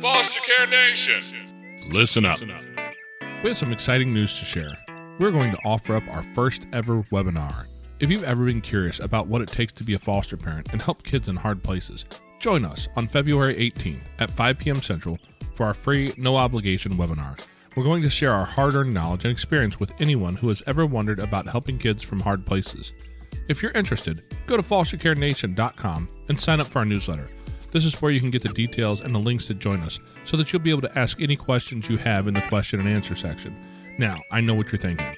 Foster Care Nation. Listen up. We have some exciting news to share. We're going to offer up our first ever webinar. If you've ever been curious about what it takes to be a foster parent and help kids in hard places, join us on February 18th at 5 p.m. Central for our free, no obligation webinar. We're going to share our hard earned knowledge and experience with anyone who has ever wondered about helping kids from hard places. If you're interested, go to fostercarenation.com and sign up for our newsletter. This is where you can get the details and the links to join us so that you'll be able to ask any questions you have in the question and answer section. Now, I know what you're thinking.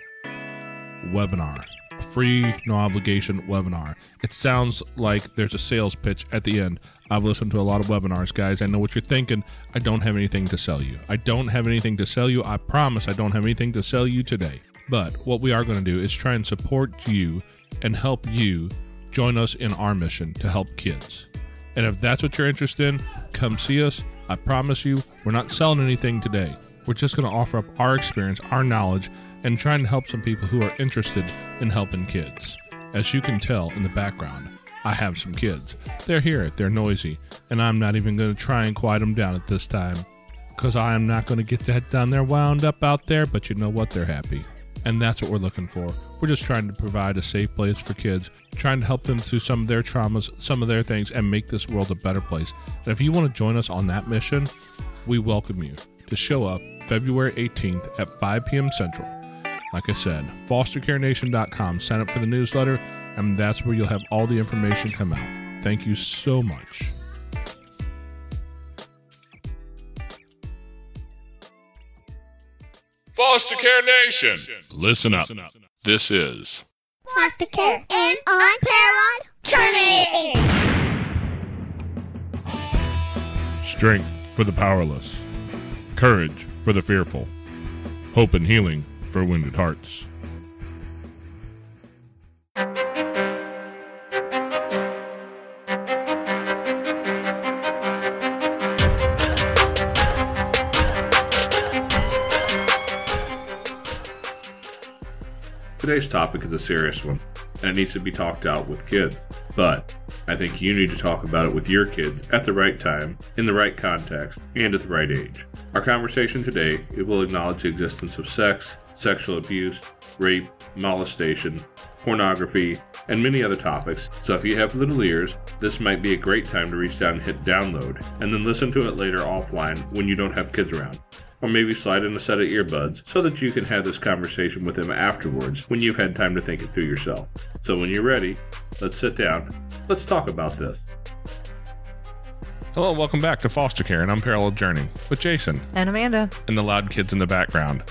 Webinar. A free, no obligation webinar. It sounds like there's a sales pitch at the end. I've listened to a lot of webinars, guys. I know what you're thinking. I don't have anything to sell you. I don't have anything to sell you. I promise I don't have anything to sell you today. But what we are going to do is try and support you and help you join us in our mission to help kids. And if that's what you're interested in, come see us. I promise you, we're not selling anything today. We're just going to offer up our experience, our knowledge, and trying to help some people who are interested in helping kids. As you can tell in the background, I have some kids. They're here, they're noisy, and I'm not even going to try and quiet them down at this time. Because I am not going to get that down there wound up out there, but you know what? They're happy. And that's what we're looking for. We're just trying to provide a safe place for kids, trying to help them through some of their traumas, some of their things, and make this world a better place. And if you want to join us on that mission, we welcome you to show up February 18th at 5 p.m. Central. Like I said, fostercarenation.com. Sign up for the newsletter, and that's where you'll have all the information come out. Thank you so much. Foster Care Nation. Listen up. This is foster care and unparalleled journey. Strength for the powerless, courage for the fearful, hope and healing for wounded hearts. Today's topic is a serious one, and it needs to be talked out with kids. But I think you need to talk about it with your kids at the right time, in the right context, and at the right age. Our conversation today it will acknowledge the existence of sex, sexual abuse, rape, molestation, pornography, and many other topics. So if you have little ears, this might be a great time to reach down and hit download, and then listen to it later offline when you don't have kids around. Or maybe slide in a set of earbuds so that you can have this conversation with them afterwards when you've had time to think it through yourself. So when you're ready, let's sit down. Let's talk about this. Hello, welcome back to Foster Care and Unparalleled Journey with Jason And Amanda. and the loud kids in the background.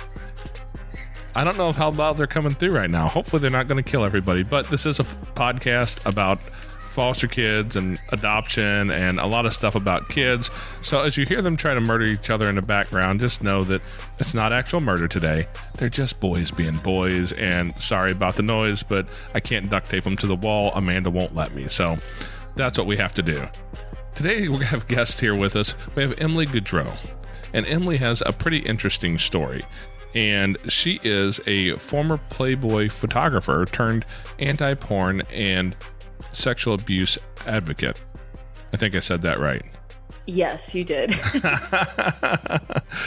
I don't know how loud they're coming through right now. Hopefully, they're not going to kill everybody, but this is a f- podcast about foster kids and adoption and a lot of stuff about kids. So, as you hear them try to murder each other in the background, just know that it's not actual murder today. They're just boys being boys. And sorry about the noise, but I can't duct tape them to the wall. Amanda won't let me. So, that's what we have to do. Today, we have guests here with us. We have Emily Goudreau. And Emily has a pretty interesting story. And she is a former Playboy photographer turned anti porn and sexual abuse advocate. I think I said that right. Yes, you did.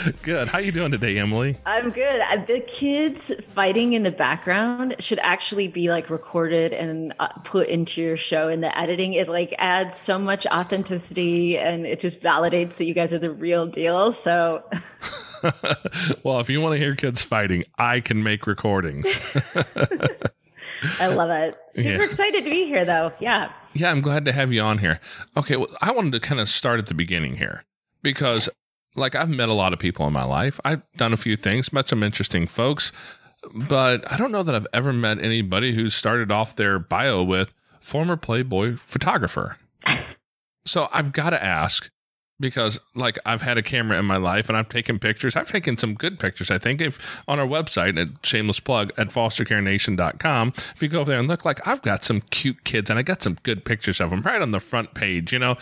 Good. How you doing today, Emily? I'm good. Uh, The kids fighting in the background should actually be like recorded and uh, put into your show in the editing. It like adds so much authenticity and it just validates that you guys are the real deal. So well, if you want to hear kids fighting, I can make recordings. I love it. Super Yeah. excited to be here though. Yeah. Yeah, I'm glad to have you on here. Okay, well, I wanted to kind of start at the beginning here because, like, I've met a lot of people in my life. I've done a few things, met some interesting folks, but I don't know that I've ever met anybody who started off their bio with former Playboy photographer. so I've got to ask because like I've had a camera in my life and I've taken pictures. I've taken some good pictures, I think. If on our website at shameless plug at fostercarenation.com, if you go over there and look like I've got some cute kids and I got some good pictures of them right on the front page, you know.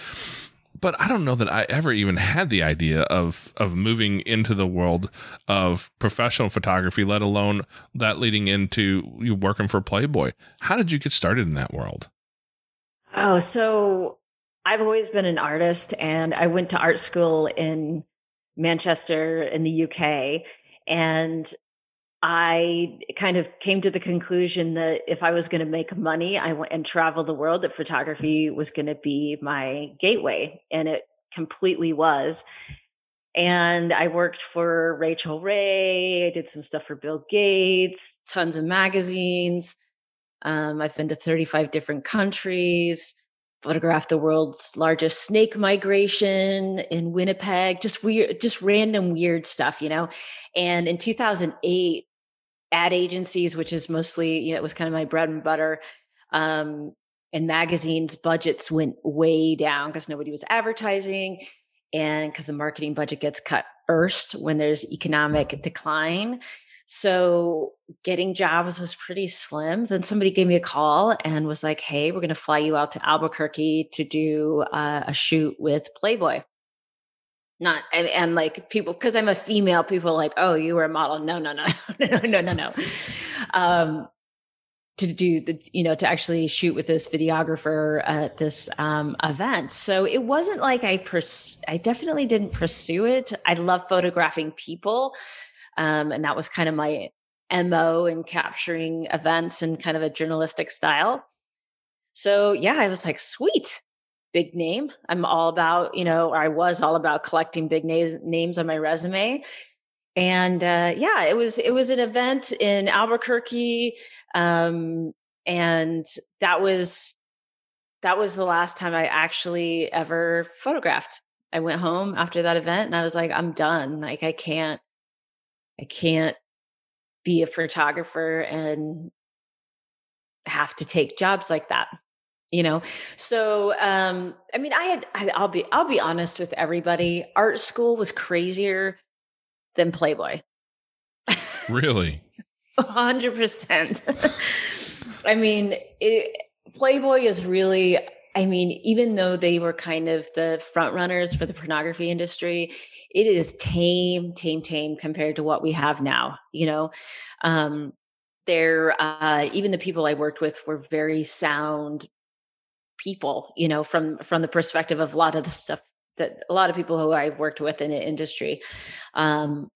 But I don't know that I ever even had the idea of of moving into the world of professional photography, let alone that leading into you working for Playboy. How did you get started in that world? Oh, so I've always been an artist and I went to art school in Manchester in the UK. And I kind of came to the conclusion that if I was going to make money, I went and travel the world, that photography was going to be my gateway. And it completely was. And I worked for Rachael Ray. I did some stuff for Bill Gates, tons of magazines. Um, I've been to 35 different countries, photographed the world's largest snake migration in Winnipeg, just weird, just random weird stuff, you know? And in 2008, ad agencies, which is mostly, you know, it was kind of my bread and butter, um, and magazines budgets went way down because nobody was advertising and because the marketing budget gets cut first when there's economic decline. So getting jobs was pretty slim. Then somebody gave me a call and was like, "Hey, we're going to fly you out to Albuquerque to do uh, a shoot with Playboy." Not and, and like people because I'm a female. People like, "Oh, you were a model." No, no, no, no, no, no, no. Um, to do the you know to actually shoot with this videographer at this um, event so it wasn't like i pers- i definitely didn't pursue it i love photographing people um, and that was kind of my mo in capturing events in kind of a journalistic style so yeah i was like sweet big name i'm all about you know or i was all about collecting big na- names on my resume and uh, yeah it was it was an event in albuquerque um, and that was that was the last time I actually ever photographed. I went home after that event and I was like, I'm done. Like I can't, I can't be a photographer and have to take jobs like that you know? So um i mean i had I, i'll be i'll be honest with everybody art school was crazier than playboy. Really? 100%. I mean, it, Playboy is really, I mean, even though they were kind of the front runners for the pornography industry, it is tame, tame, tame compared to what we have now. You know, um, they're uh, even the people I worked with were very sound people. You know, from from the perspective of a lot of the stuff that a lot of people who I've worked with in the industry. Um,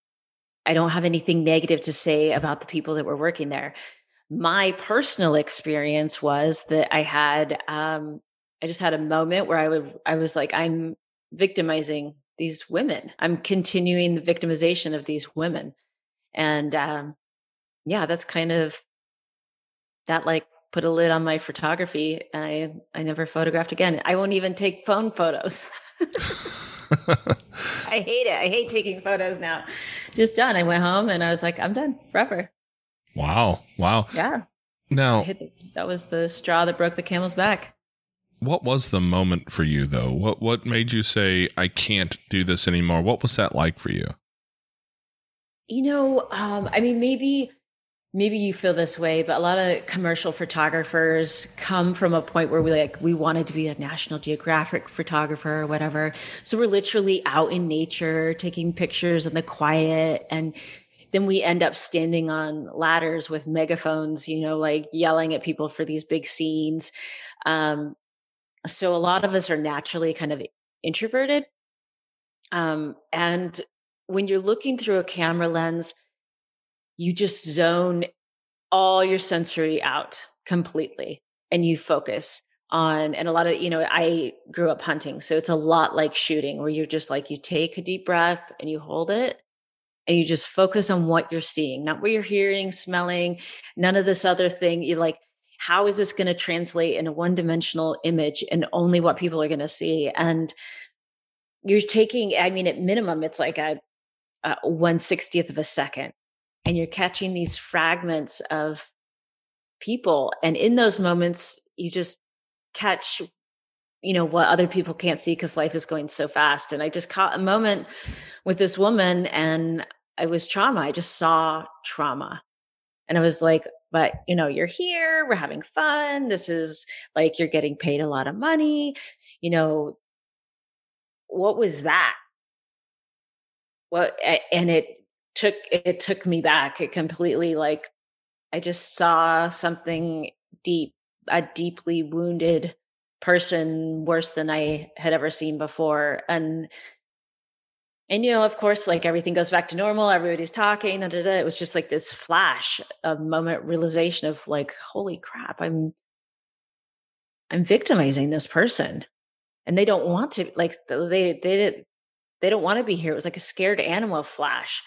I don't have anything negative to say about the people that were working there. My personal experience was that I had, um, I just had a moment where I would, I was like, I'm victimizing these women. I'm continuing the victimization of these women. And, um, yeah, that's kind of that like put a lid on my photography. I, I never photographed again. I won't even take phone photos. I hate it. I hate taking photos now. Just done. I went home and I was like, I'm done forever. Wow. Wow. Yeah. Now, that was the straw that broke the camel's back. What was the moment for you though? What what made you say I can't do this anymore? What was that like for you? You know, um, I mean, maybe maybe you feel this way, but a lot of commercial photographers come from a point where we like we wanted to be a National Geographic photographer or whatever. So we're literally out in nature taking pictures in the quiet and then we end up standing on ladders with megaphones, you know, like yelling at people for these big scenes. Um, so a lot of us are naturally kind of introverted. Um, and when you're looking through a camera lens, you just zone all your sensory out completely and you focus on and a lot of you know i grew up hunting so it's a lot like shooting where you're just like you take a deep breath and you hold it and you just focus on what you're seeing not what you're hearing smelling none of this other thing you like how is this going to translate in a one dimensional image and only what people are going to see? And you're taking i mean at minimum it's like a, a 160th of a second and you're catching these fragments of people and in those moments you just catch you know what other people can't see because life is going so fast. And i just caught a moment with this woman and it was trauma i just saw trauma. And i was like but you know you're here we're having fun this is like you're getting paid a lot of money you know what was that? What and it took it took me back it completely like i just saw something deep a deeply wounded person worse than i had ever seen before and and you know, of course, like everything goes back to normal. Everybody's talking. Da, da, da. It was just like this flash of moment realization of like, holy crap, I'm I'm victimizing this person, and they don't want to. Like they they did they don't want to be here. It was like a scared animal flash.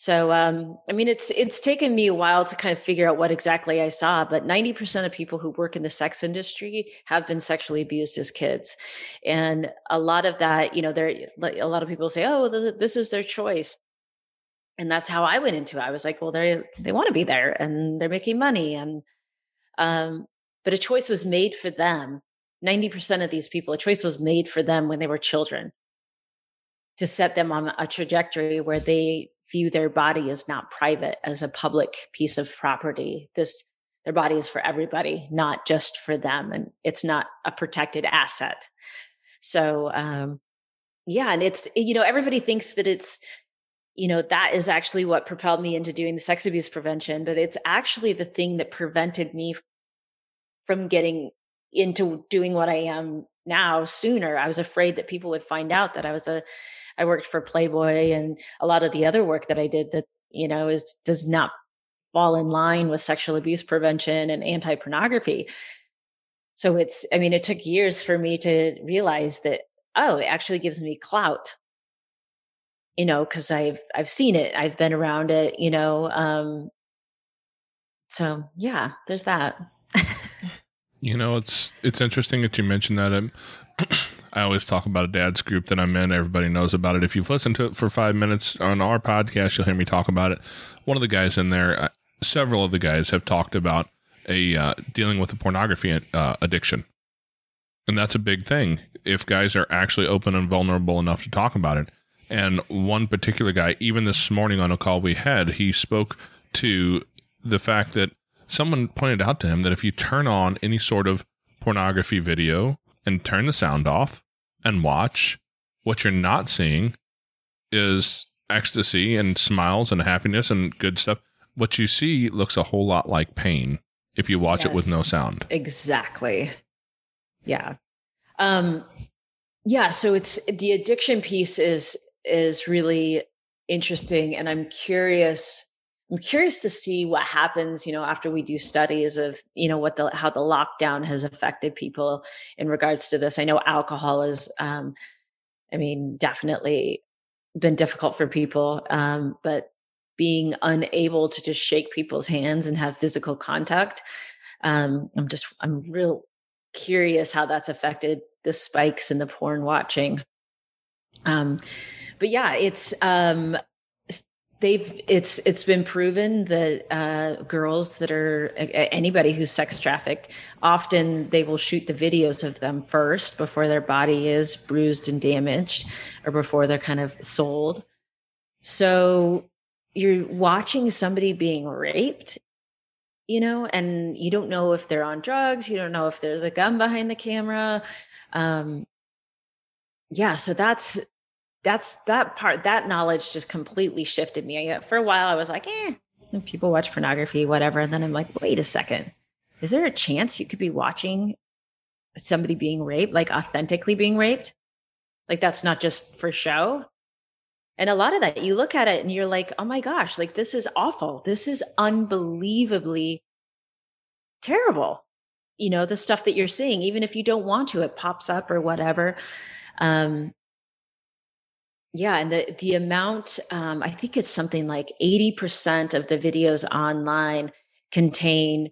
So um, I mean, it's it's taken me a while to kind of figure out what exactly I saw, but 90% of people who work in the sex industry have been sexually abused as kids, and a lot of that, you know, there a lot of people say, "Oh, this is their choice," and that's how I went into it. I was like, "Well, they they want to be there, and they're making money, and um, but a choice was made for them. 90% of these people, a choice was made for them when they were children." to set them on a trajectory where they view their body as not private, as a public piece of property. This their body is for everybody, not just for them, and it's not a protected asset. So, um, yeah, and it's you know everybody thinks that it's you know that is actually what propelled me into doing the sex abuse prevention, but it's actually the thing that prevented me from getting into doing what I am now sooner. I was afraid that people would find out that I was a I worked for Playboy and a lot of the other work that I did that, you know, is does not fall in line with sexual abuse prevention and anti pornography. So it's, I mean, it took years for me to realize that, oh, it actually gives me clout, you know, cause I've, I've seen it. I've been around it, you know. Um, so yeah, there's that. you know, it's, it's interesting that you mentioned that. Um, I always talk about a dad's group that I'm in. Everybody knows about it. If you've listened to it for five minutes on our podcast, you'll hear me talk about it. One of the guys in there, uh, several of the guys have talked about a uh, dealing with a pornography uh, addiction, and that's a big thing. If guys are actually open and vulnerable enough to talk about it, and one particular guy, even this morning on a call we had, he spoke to the fact that someone pointed out to him that if you turn on any sort of pornography video and turn the sound off and watch, what you're not seeing is ecstasy and smiles and happiness and good stuff. What you see looks a whole lot like pain if you watch yes, it with no sound. Exactly. Yeah. Um yeah, so it's the addiction piece is is really interesting and I'm curious I'm curious to see what happens, you know, after we do studies of, you know, what the how the lockdown has affected people in regards to this. I know alcohol is, um, I mean, definitely been difficult for people, um, but being unable to just shake people's hands and have physical contact, um, I'm just I'm real curious how that's affected the spikes in the porn watching. Um, but yeah, it's um, they've it's it's been proven that uh, girls that are anybody who's sex trafficked often they will shoot the videos of them first before their body is bruised and damaged or before they're kind of sold. So you're watching somebody being raped you know and you don't know if they're on drugs you don't know if there's a gun behind the camera um yeah so that's that's that part that knowledge just completely shifted me. For a while i was like eh people watch pornography whatever and then i'm like wait a second. Is there a chance you could be watching somebody being raped like authentically being raped? Like that's not just for show? And a lot of that you look at it and you're like oh my gosh like this is awful. This is unbelievably terrible. You know the stuff that you're seeing even if you don't want to it pops up or whatever. Um yeah, and the the amount um, I think it's something like eighty percent of the videos online contain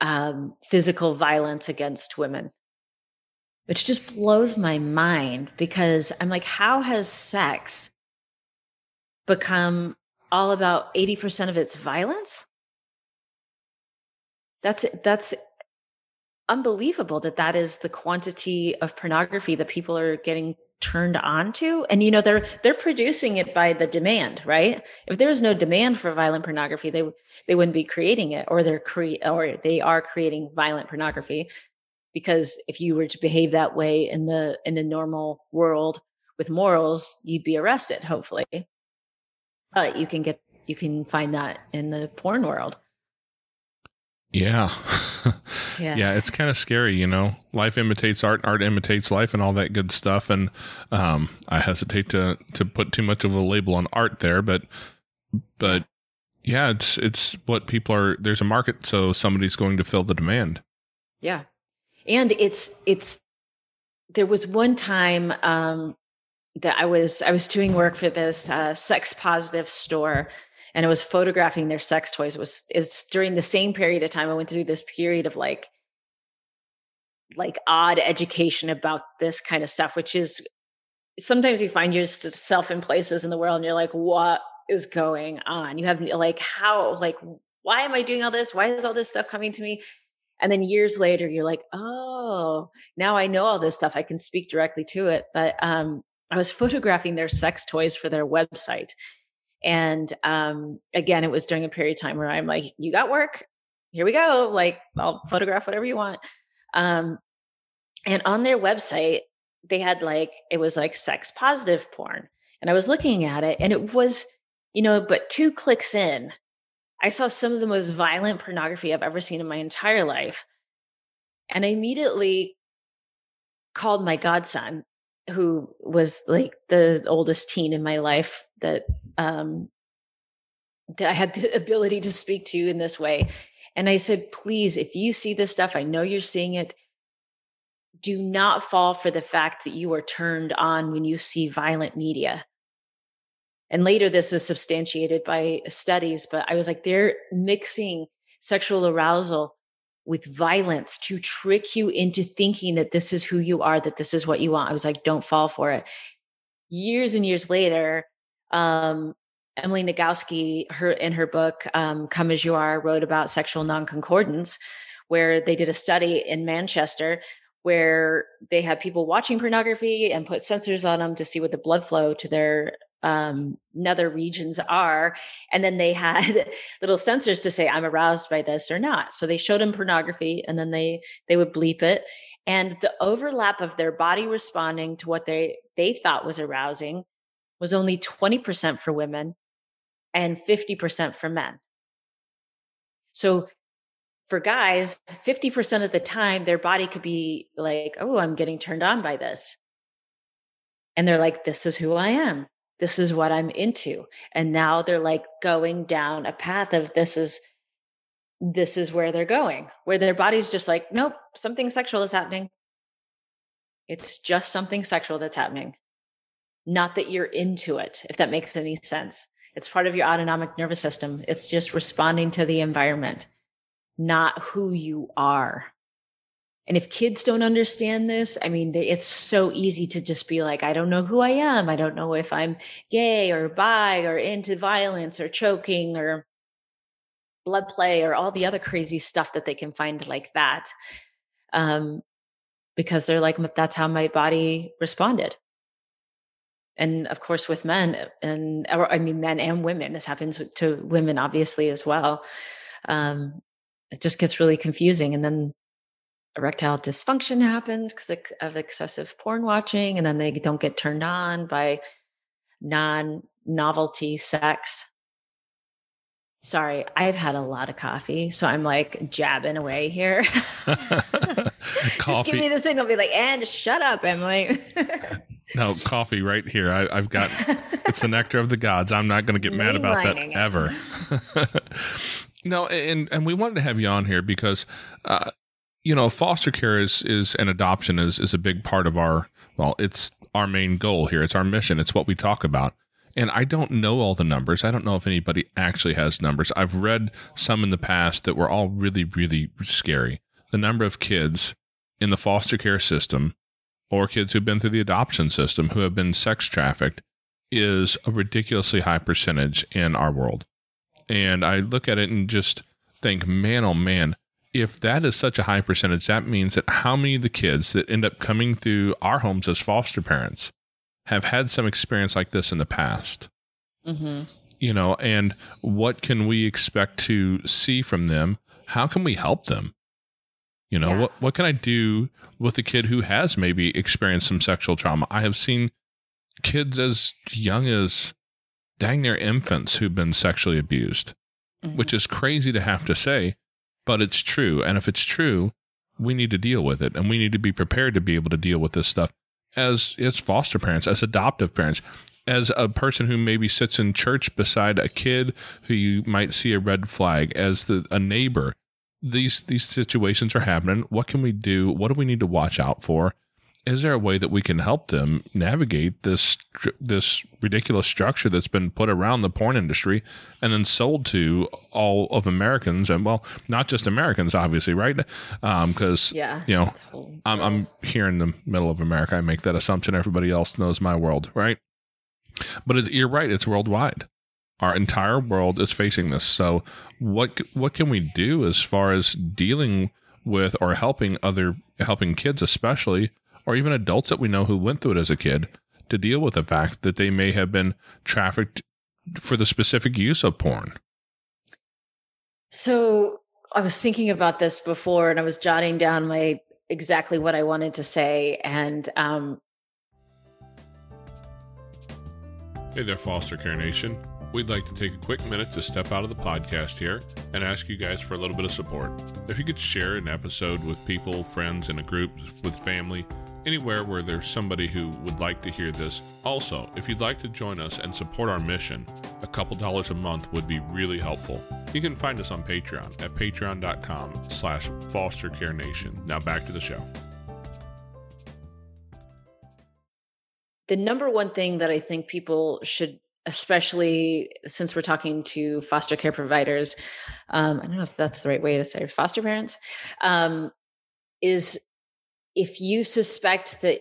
um, physical violence against women, which just blows my mind because I'm like, how has sex become all about eighty percent of its violence? That's that's unbelievable that that is the quantity of pornography that people are getting turned on to. And you know they're they're producing it by the demand right? If there was no demand for violent pornography they they wouldn't be creating it or they're cre- or they are creating violent pornography. Because if you were to behave that way in the in the normal world with morals you'd be arrested hopefully. But you can get you can find that in the porn world Yeah. Yeah. yeah, it's kind of scary, you know. Life imitates art, art imitates life, and all that good stuff. And um, I hesitate to to put too much of a label on art there, but but yeah, it's it's what people are. There's a market, so somebody's going to fill the demand. Yeah. And it's it's there was one time um that I was I was doing work for this uh, sex positive store and I was photographing their sex toys. It was it's during the same period of time I went through this period of like like odd education about this kind of stuff, which is sometimes you find yourself in places in the world and you're like, what is going on? You have like how like why am I doing all this? Why is all this stuff coming to me? And then years later, you're like, oh, now I know all this stuff. I can speak directly to it. But um, I was photographing their sex toys for their website. And um, again, it was during a period of time where I'm like, you got work? Here we go. Like, I'll photograph whatever you want. Um, and on their website, they had like, it was like sex positive porn. And I was looking at it and it was, you know, but two clicks in, I saw some of the most violent pornography I've ever seen in my entire life. And I immediately called my godson, who was like the oldest teen in my life that um that I had the ability to speak to you in this way. And I said, please, if you see this stuff, I know you're seeing it. Do not fall for the fact that you are turned on when you see violent media and later this is substantiated by studies but i was like they're mixing sexual arousal with violence to trick you into thinking that this is who you are that this is what you want i was like don't fall for it years and years later um, emily Nagoski, her in her book um, come as you are wrote about sexual non-concordance where they did a study in manchester where they had people watching pornography and put sensors on them to see what the blood flow to their um, nether regions are. And then they had little sensors to say, I'm aroused by this or not. So they showed them pornography and then they, they would bleep it. And the overlap of their body responding to what they, they thought was arousing was only 20% for women and 50% for men. So for guys, 50% of the time, their body could be like, oh, I'm getting turned on by this. And they're like, this is who I am this is what I'm into. And now they're like going down a path of this is this is where they're going, where their body's just like, nope, something sexual is happening. It's just something sexual that's happening. Not that you're into it, if that makes any sense. It's part of your autonomic nervous system. It's just responding to the environment, not who you are. And if kids don't understand this, I mean, it's so easy to just be like, I don't know who I am. I don't know if I'm gay or bi or into violence or choking or blood play or all the other crazy stuff that they can find like that. Um, because they're like, that's how my body responded. And of course, with men, and or, I mean, men and women, this happens to women obviously as well. Um, it just gets really confusing. And then erectile dysfunction happens because of excessive porn watching and then they don't get turned on by non novelty sex sorry i've had a lot of coffee so i'm like jabbing away here coffee just give me the signal be like and shut up emily no coffee right here I, have got it's the nectar of the gods i'm not going to get mad about that it. ever no and and we wanted to have you on here because uh, you know, foster care is is an adoption is is a big part of our well, it's our main goal here. It's our mission. It's what we talk about. And I don't know all the numbers. I don't know if anybody actually has numbers. I've read some in the past that were all really, really scary. The number of kids in the foster care system or kids who've been through the adoption system who have been sex trafficked is a ridiculously high percentage in our world. And I look at it and just think, man, oh man, if that is such a high percentage, that means that how many of the kids that end up coming through our homes as foster parents have had some experience like this in the past? Mm-hmm. You know, and what can we expect to see from them? How can we help them? You know, yeah. what what can I do with a kid who has maybe experienced some sexual trauma? I have seen kids as young as dang near infants who've been sexually abused, mm-hmm. which is crazy to have to say but it's true. And if it's true, we need to deal with it and we need to be prepared to be able to deal with this stuff as as foster parents, as adoptive parents, as a person who maybe sits in church beside a kid who you might see a red flag, as the a neighbor. These these situations are happening. What can we do? What do we need to watch out for? Is there a way that we can help them navigate this this ridiculous structure that's been put around the porn industry and then sold to all of Americans? And well not just Americans obviously right? Because um, yeah. you know I'm, I'm here in the middle of America. I make that assumption. Everybody else knows my world right? But it, you're right. It's worldwide. Our entire world is facing this. So what what can we do as far as dealing with or helping other helping kids especially or even adults that we know who went through it as a kid to deal with the fact that they may have been trafficked for the specific use of porn. So I was thinking about this before and I was jotting down my exactly what I wanted to say. And um, Hey there, Foster Care Nation. We'd like to take a quick minute to step out of the podcast here and ask you guys for a little bit of support. If you could share an episode with people, friends, in a group, with family, anywhere where there's somebody who would like to hear this. Also, if you'd like to join us and support our mission, a couple dollars a month would be really helpful. You can find us on Patreon at patreon.com slash fostercarenation. Now back to the show. The number one thing that I think people should especially since we're talking to foster care providers um, i don't know if that's the right way to say foster parents um, is if you suspect that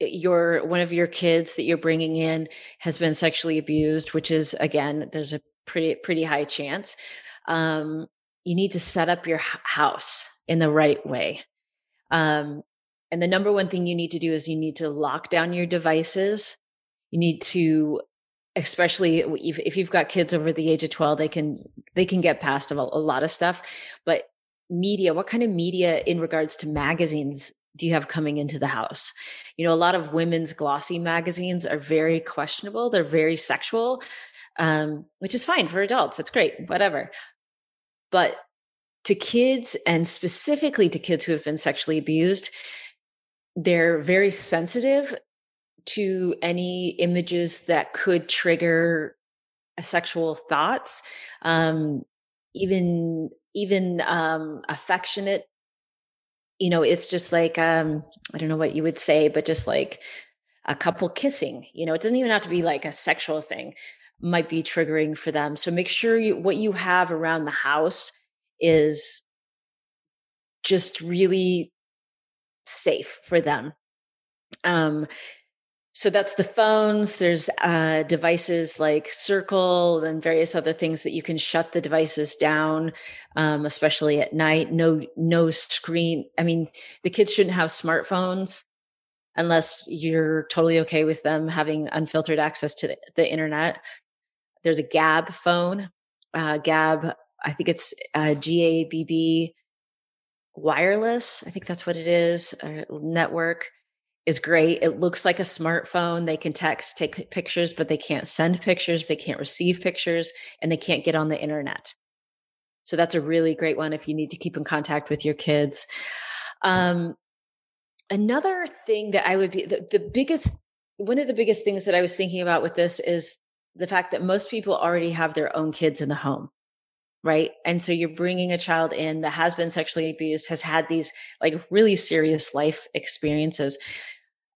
your one of your kids that you're bringing in has been sexually abused which is again there's a pretty pretty high chance um, you need to set up your house in the right way. Um, and the number one thing you need to do is you need to lock down your devices. You need to especially if, if you've got kids over the age of 12 they can they can get past a, a lot of stuff. But media what kind of media in regards to magazines do you have coming into the house? You know, a lot of women's glossy magazines are very questionable. They're very sexual, um, which is fine for adults. That's great, whatever. But to kids, and specifically to kids who have been sexually abused, they're very sensitive to any images that could trigger sexual thoughts, um, even even um, affectionate you know, it's just like um, I don't know what you would say, but just like a couple kissing. You know, it doesn't even have to be like a sexual thing. Might be triggering for them. So make sure you what you have around the house is just really safe for them. Um, so that's the phones there's uh, devices like circle and various other things that you can shut the devices down um, especially at night. No no screen i mean the kids shouldn't have smartphones unless you're totally okay with them having unfiltered access to the, the internet. There's a Gabb phone uh, Gabb i think it's uh, gabb wireless i think that's what it is network is great. It looks like a smartphone. They can text, take pictures, but they can't send pictures, they can't receive pictures, and they can't get on the internet. So that's a really great one if you need to keep in contact with your kids. Um, another thing that I would be the, the biggest, one of the biggest things that I was thinking about with this is the fact that most people already have their own kids in the home right and so you're bringing a child in that has been sexually abused has had these like really serious life experiences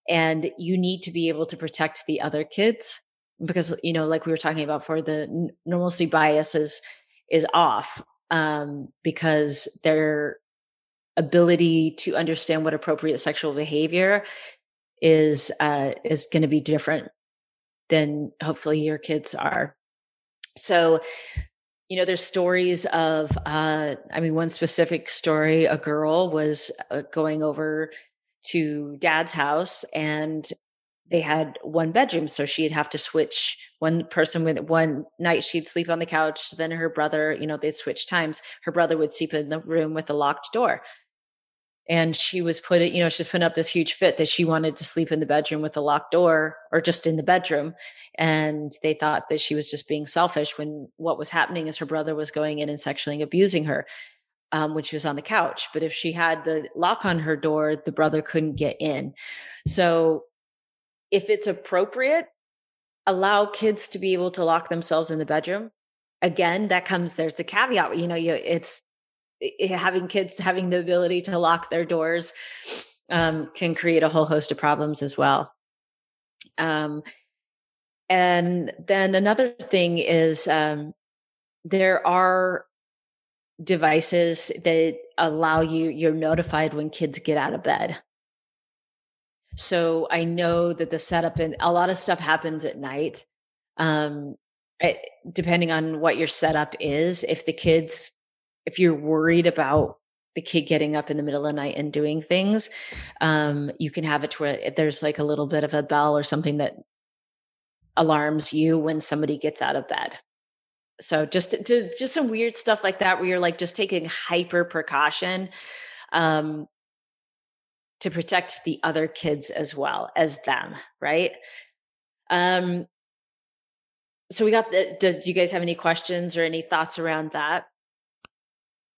and you need to be able to protect the other kids because you know like we were talking about for the normalcy bias is is off um, because their ability to understand what appropriate sexual behavior is uh, is going to be different than hopefully your kids are. So you know there's stories of uh, i mean one specific story a girl was uh, going over to dad's house and they had one bedroom so she'd have to switch one person with one night she'd sleep on the couch then her brother you know they'd switch times her brother would sleep in the room with a locked door. And she was put it you know she's putting up this huge fit that she wanted to sleep in the bedroom with a locked door or just in the bedroom and they thought that she was just being selfish when what was happening is her brother was going in and sexually abusing her um, when she was on the couch. But if she had the lock on her door, the brother couldn't get in. So if it's appropriate, allow kids to be able to lock themselves in the bedroom. Again, that comes, there's a caveat, you know, you, it's it, having kids having the ability to lock their doors um, can create a whole host of problems as well. Um, and then another thing is um, there are devices that allow you, you're notified when kids get out of bed. So I know that the setup and a lot of stuff happens at night. Um, it, depending on what your setup is, if the kids, if you're worried about the kid getting up in the middle of the night and doing things, um, you can have it where there's like a little bit of a bell or something that alarms you when somebody gets out of bed. So just just, just some weird stuff like that where you're like just taking hyper precaution um, to protect the other kids as well as them, right? Um, so we got the, do you guys have any questions or any thoughts around that?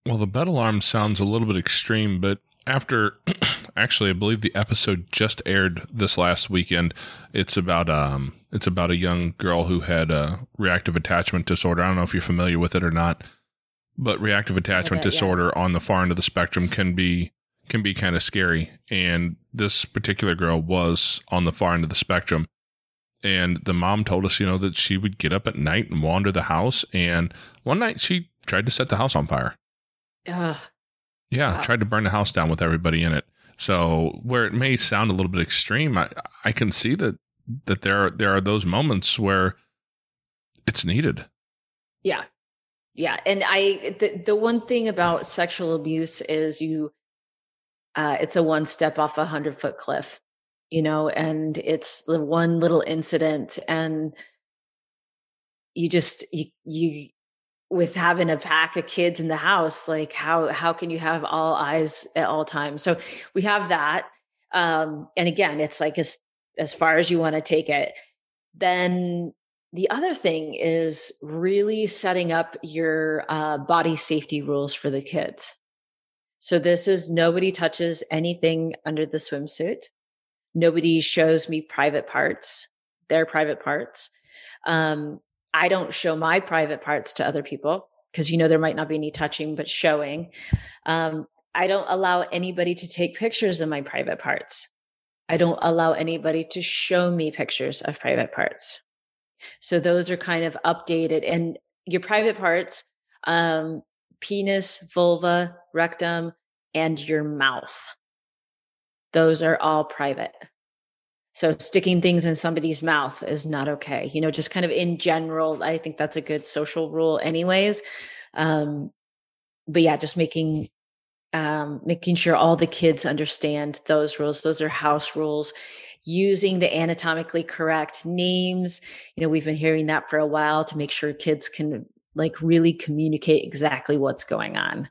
Well, the bed alarm sounds a little bit extreme, but after actually I believe the episode just aired this last weekend. It's about um it's about a young girl who had a reactive attachment disorder. I don't know if you're familiar with it or not. But reactive attachment disorder yeah. on the far end of the spectrum can be can be kind of scary. And this particular girl was on the far end of the spectrum. And the mom told us, you know, that she would get up at night and wander the house. And one night she tried to set the house on fire. Ugh. Yeah, wow. tried to burn the house down with everybody in it. So where it may sound a little bit extreme, I, I can see that that there are, there are those moments where it's needed. Yeah. Yeah. And I, the, the one thing about sexual abuse is you, uh, it's a one step off a hundred foot cliff, you know, and it's the one little incident and you just, you, you, with having a pack of kids in the house, like how, how can you have all eyes at all times? So we have that. Um, and again, it's like as, as far as you want to take it. Then the other thing is really setting up your uh, body safety rules for the kids. So this is nobody touches anything under the swimsuit. Nobody shows me private parts, their private parts. Um, I don't show my private parts to other people because you know there might not be any touching, but showing. Um, I don't allow anybody to take pictures of my private parts. I don't allow anybody to show me pictures of private parts. So those are kind of updated and your private parts, um, penis, vulva, rectum, and your mouth. Those are all private. So sticking things in somebody's mouth is not okay. You know, just kind of in general, I think that's a good social rule anyways. Um, but yeah, just making um, making sure all the kids understand those rules. Those are house rules. Using the anatomically correct names. You know, we've been hearing that for a while to make sure kids can like really communicate exactly what's going on.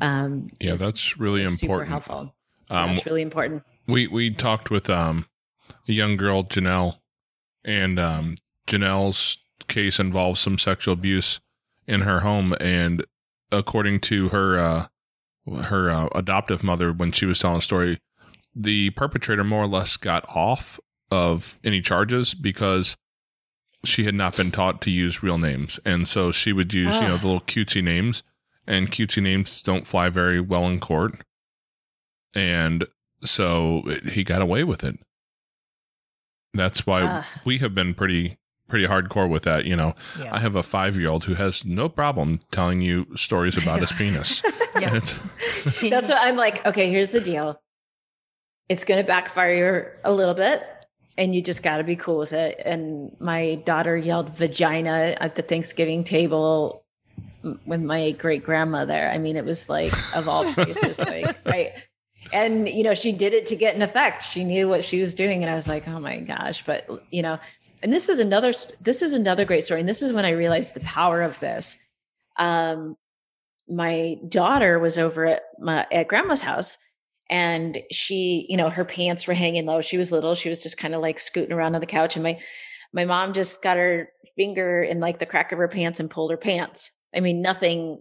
Um, yeah, is, that's really important. Super helpful. Um, that's really important. We we talked with um, a young girl, Janelle, and um, Janelle's case involves some sexual abuse in her home, and according to her uh, her uh, adoptive mother when she was telling the story, the perpetrator more or less got off of any charges because she had not been taught to use real names, and so she would use you know the little cutesy names, and cutesy names don't fly very well in court, and so he got away with it. That's why uh, we have been pretty pretty hardcore with that. You know, yeah. I have a five year old who has no problem telling you stories about his penis. That's what I'm like. Okay, here's the deal. It's going to backfire a little bit, and you just got to be cool with it. And my daughter yelled vagina at the Thanksgiving table with my great grandmother. I mean, it was like of all places, like right and you know she did it to get an effect. She knew what she was doing. And i was like oh my gosh. But you know and this is another this is another great story. And this is when i realized the power of this. Um my daughter was over at my at grandma's house. And she you know her pants were hanging low. She was little. She was just kind of like scooting around on the couch. And my my mom just got her finger in like the crack of her pants and pulled her pants. I mean nothing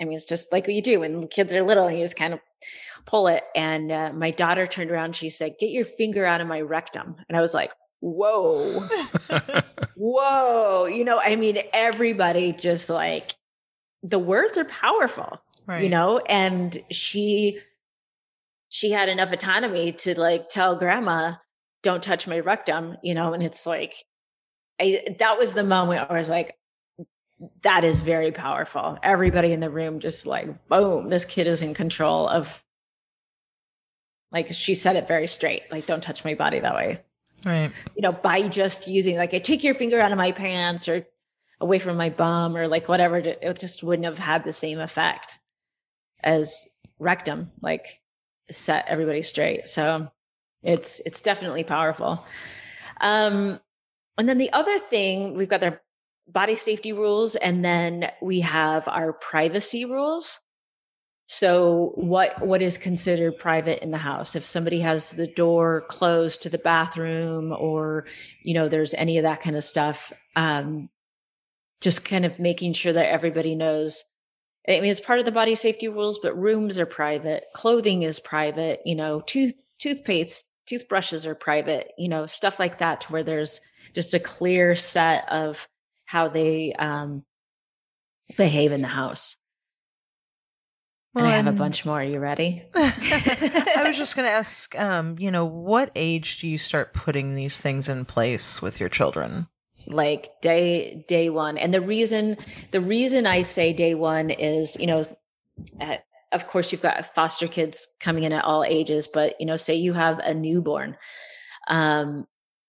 I mean, it's just like what you do when kids are little and you just kind of pull it. And uh, my daughter turned around. She said, Get your finger out of my rectum. And I was like, Whoa, whoa. You know, I mean, everybody just like the words are powerful, Right. you know, and she, she had enough autonomy to like tell grandma, don't touch my rectum, you know, and it's like, I, that was the moment where I was like, that is very powerful. Everybody in the room just like, boom, this kid is in control of, like, she said it very straight, like, don't touch my body that way. Right. You know, by just using, like, I take your finger out of my pants or away from my bum or like whatever, it just wouldn't have had the same effect as rectum, like, set everybody straight. So it's, it's definitely powerful. Um, and then the other thing, we've got our body safety rules, and then we have our privacy rules. So what what is considered private in the house? If somebody has the door closed to the bathroom, or you know, there's any of that kind of stuff, um, just kind of making sure that everybody knows. I mean, it's part of the body safety rules, but rooms are private, clothing is private. You know, tooth toothpaste, toothbrushes are private. You know, stuff like that, to where there's just a clear set of how they um, behave in the house. And I have a bunch more. Are you ready? I was just going to ask, um, you know, what age do you start putting these things in place with your children? like day day one and the reason the reason i say day one is you know uh, of course you've got foster kids coming in at all ages but you know say you have a newborn um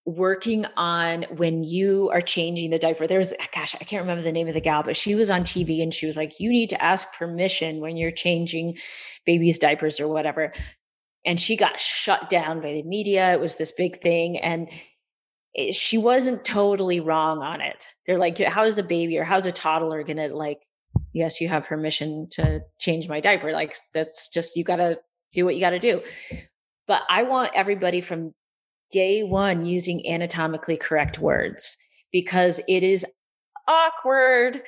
working on when you are changing the diaper there's gosh i can't remember the name of the gal but she was on tv and she was like you need to ask permission when you're changing babies diapers or whatever and she got shut down by the media it was this big thing and it- she wasn't totally wrong on it. They're like, how's a baby or how's a toddler gonna like? Yes, you have permission to change my diaper. Like that's just you gotta do what you gotta do. But I want everybody from day one using anatomically correct words because it is awkward.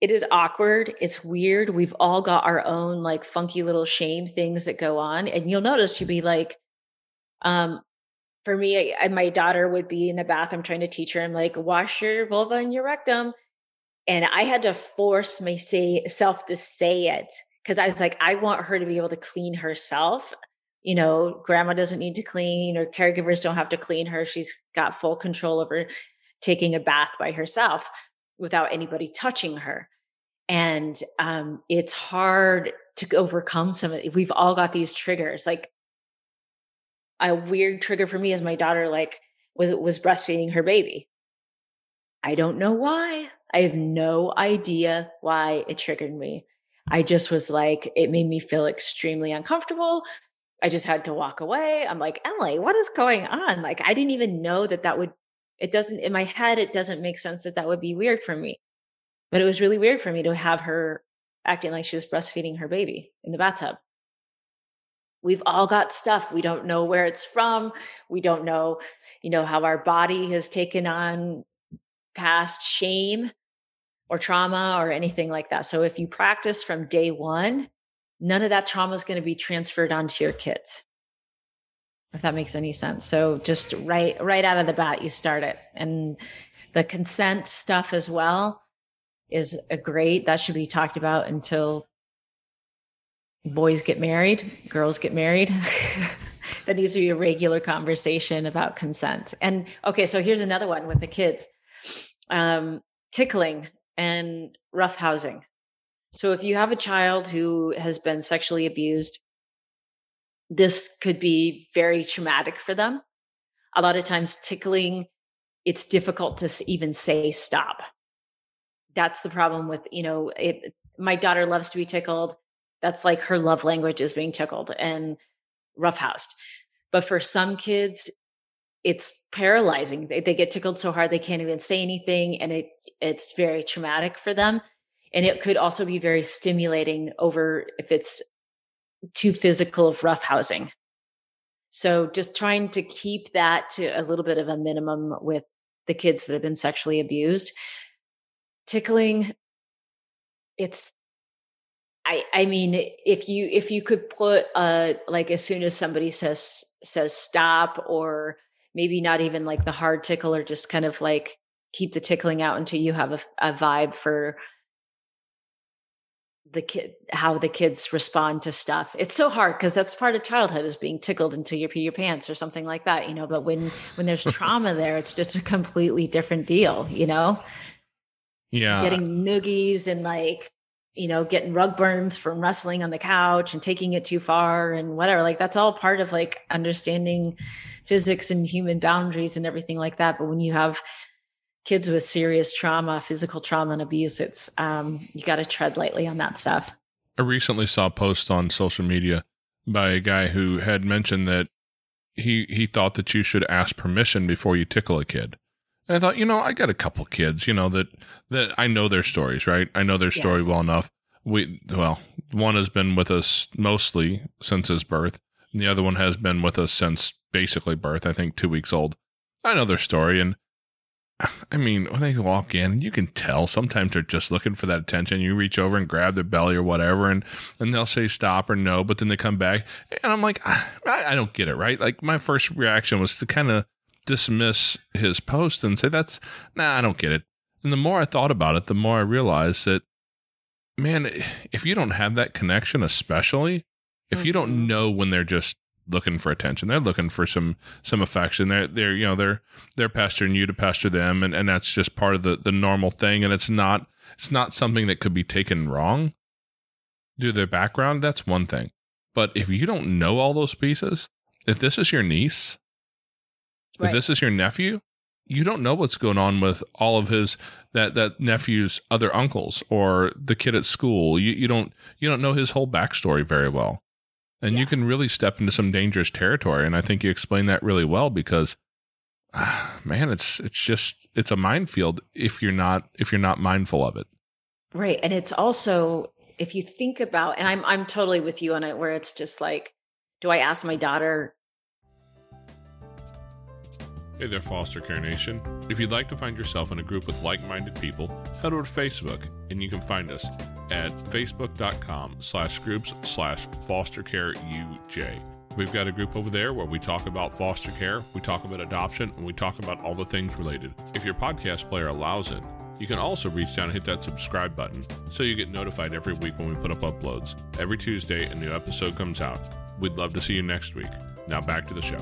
It is awkward. It's weird. We've all got our own like funky little shame things that go on. And you'll notice you'll be like, um, for me, I, my daughter would be in the bathroom trying to teach her. I'm like, wash your vulva and your rectum. And I had to force myself to say it because I was like, I want her to be able to clean herself. You know, grandma doesn't need to clean or caregivers don't have to clean her. She's got full control over taking a bath by herself without anybody touching her. And um, it's hard to overcome some of We've all got these triggers. Like a weird trigger for me is my daughter like was was breastfeeding her baby. I don't know why. I have no idea why it triggered me. I just was like, it made me feel extremely uncomfortable. I just had to walk away. I'm like, Emily, what is going on? Like, I didn't even know that that would, it doesn't, in my head, it doesn't make sense that that would be weird for me. But it was really weird for me to have her acting like she was breastfeeding her baby in the bathtub. We've all got stuff. We don't know where it's from. We don't know, you know, how our body has taken on past shame or trauma or anything like that. So if you practice from day one, none of that trauma is going to be transferred onto your kids. If that makes any sense. So just right right out of the bat, you start it. And the consent stuff as well is a great that should be talked about until boys get married, girls get married. that needs to be a regular conversation about consent. And okay, so here's another one with the kids. Um, tickling and rough housing. So if you have a child who has been sexually abused, this could be very traumatic for them. A lot of times tickling, it's difficult to even say stop. That's the problem with, you know, it my daughter loves to be tickled. That's like her love language is being tickled and roughhoused. But for some kids, it's paralyzing. They, they get tickled so hard they can't even say anything, and it it's very traumatic for them. And it could also be very stimulating over if it's too physical of roughhousing. So just trying to keep that to a little bit of a minimum with the kids that have been sexually abused. Tickling, it's I I mean if you if you could put uh like as soon as somebody says says stop or maybe not even like the hard tickle or just kind of like keep the tickling out until you have a, a vibe for the kid how the kids respond to stuff. It's so hard because that's part of childhood is being tickled until you pee your pants or something like that you know but when when there's trauma there it's just a completely different deal you know? Yeah. Getting noogies and like you know getting rug burns from wrestling on the couch and taking it too far and whatever like that's all part of like understanding physics and human boundaries and everything like that but when you have kids with serious trauma, physical trauma and abuse, it's um, you got to tread lightly on that stuff. I recently saw a post on social media by a guy who had mentioned that he he thought that you should ask permission before you tickle a kid. And I thought, you know, I got a couple kids, you know, that that I know their stories, right? I know their story yeah. well enough. We well, one has been with us mostly since his birth. And the other one has been with us since basically birth, I think 2 weeks old. I know their story and I mean, when they walk in, you can tell sometimes they're just looking for that attention. You reach over and grab their belly or whatever, and, and they'll say stop or no, but then they come back. And I'm like, I, I don't get it, right? Like, my first reaction was to kind of dismiss his post and say, that's, nah, I don't get it. And the more I thought about it, the more I realized that, man, if you don't have that connection, especially if mm-hmm. you don't mm-hmm. know when they're just looking for attention. They're looking for some some affection. They're they're you know they're they're pestering you to pester them, and and that's just part of the the normal thing. And it's not it's not something that could be taken wrong. Do their background, that's one thing. But if you don't know all those pieces, if this is your niece, right. if this is your nephew, you don't know what's going on with all of his that that nephew's other uncles or the kid at school. You you don't you don't know his whole backstory very well and yeah. you can really step into some dangerous territory. And I think you explained that really well because, ah, man, it's it's just it's a minefield if you're not if you're not mindful of it. Right, and it's also if you think about, and I'm I'm totally with you on it, where it's just like, do I ask my daughter Hey there, Foster Care Nation. If you'd like to find yourself in a group with like minded people, head over to Facebook and you can find us at facebook.com slash groups slash foster care UJ. We've got a group over there where we talk about foster care, we talk about adoption, and we talk about all the things related. If your podcast player allows it, you can also reach down and hit that subscribe button so you get notified every week when we put up uploads. Every Tuesday, a new episode comes out. We'd love to see you next week. Now back to the show.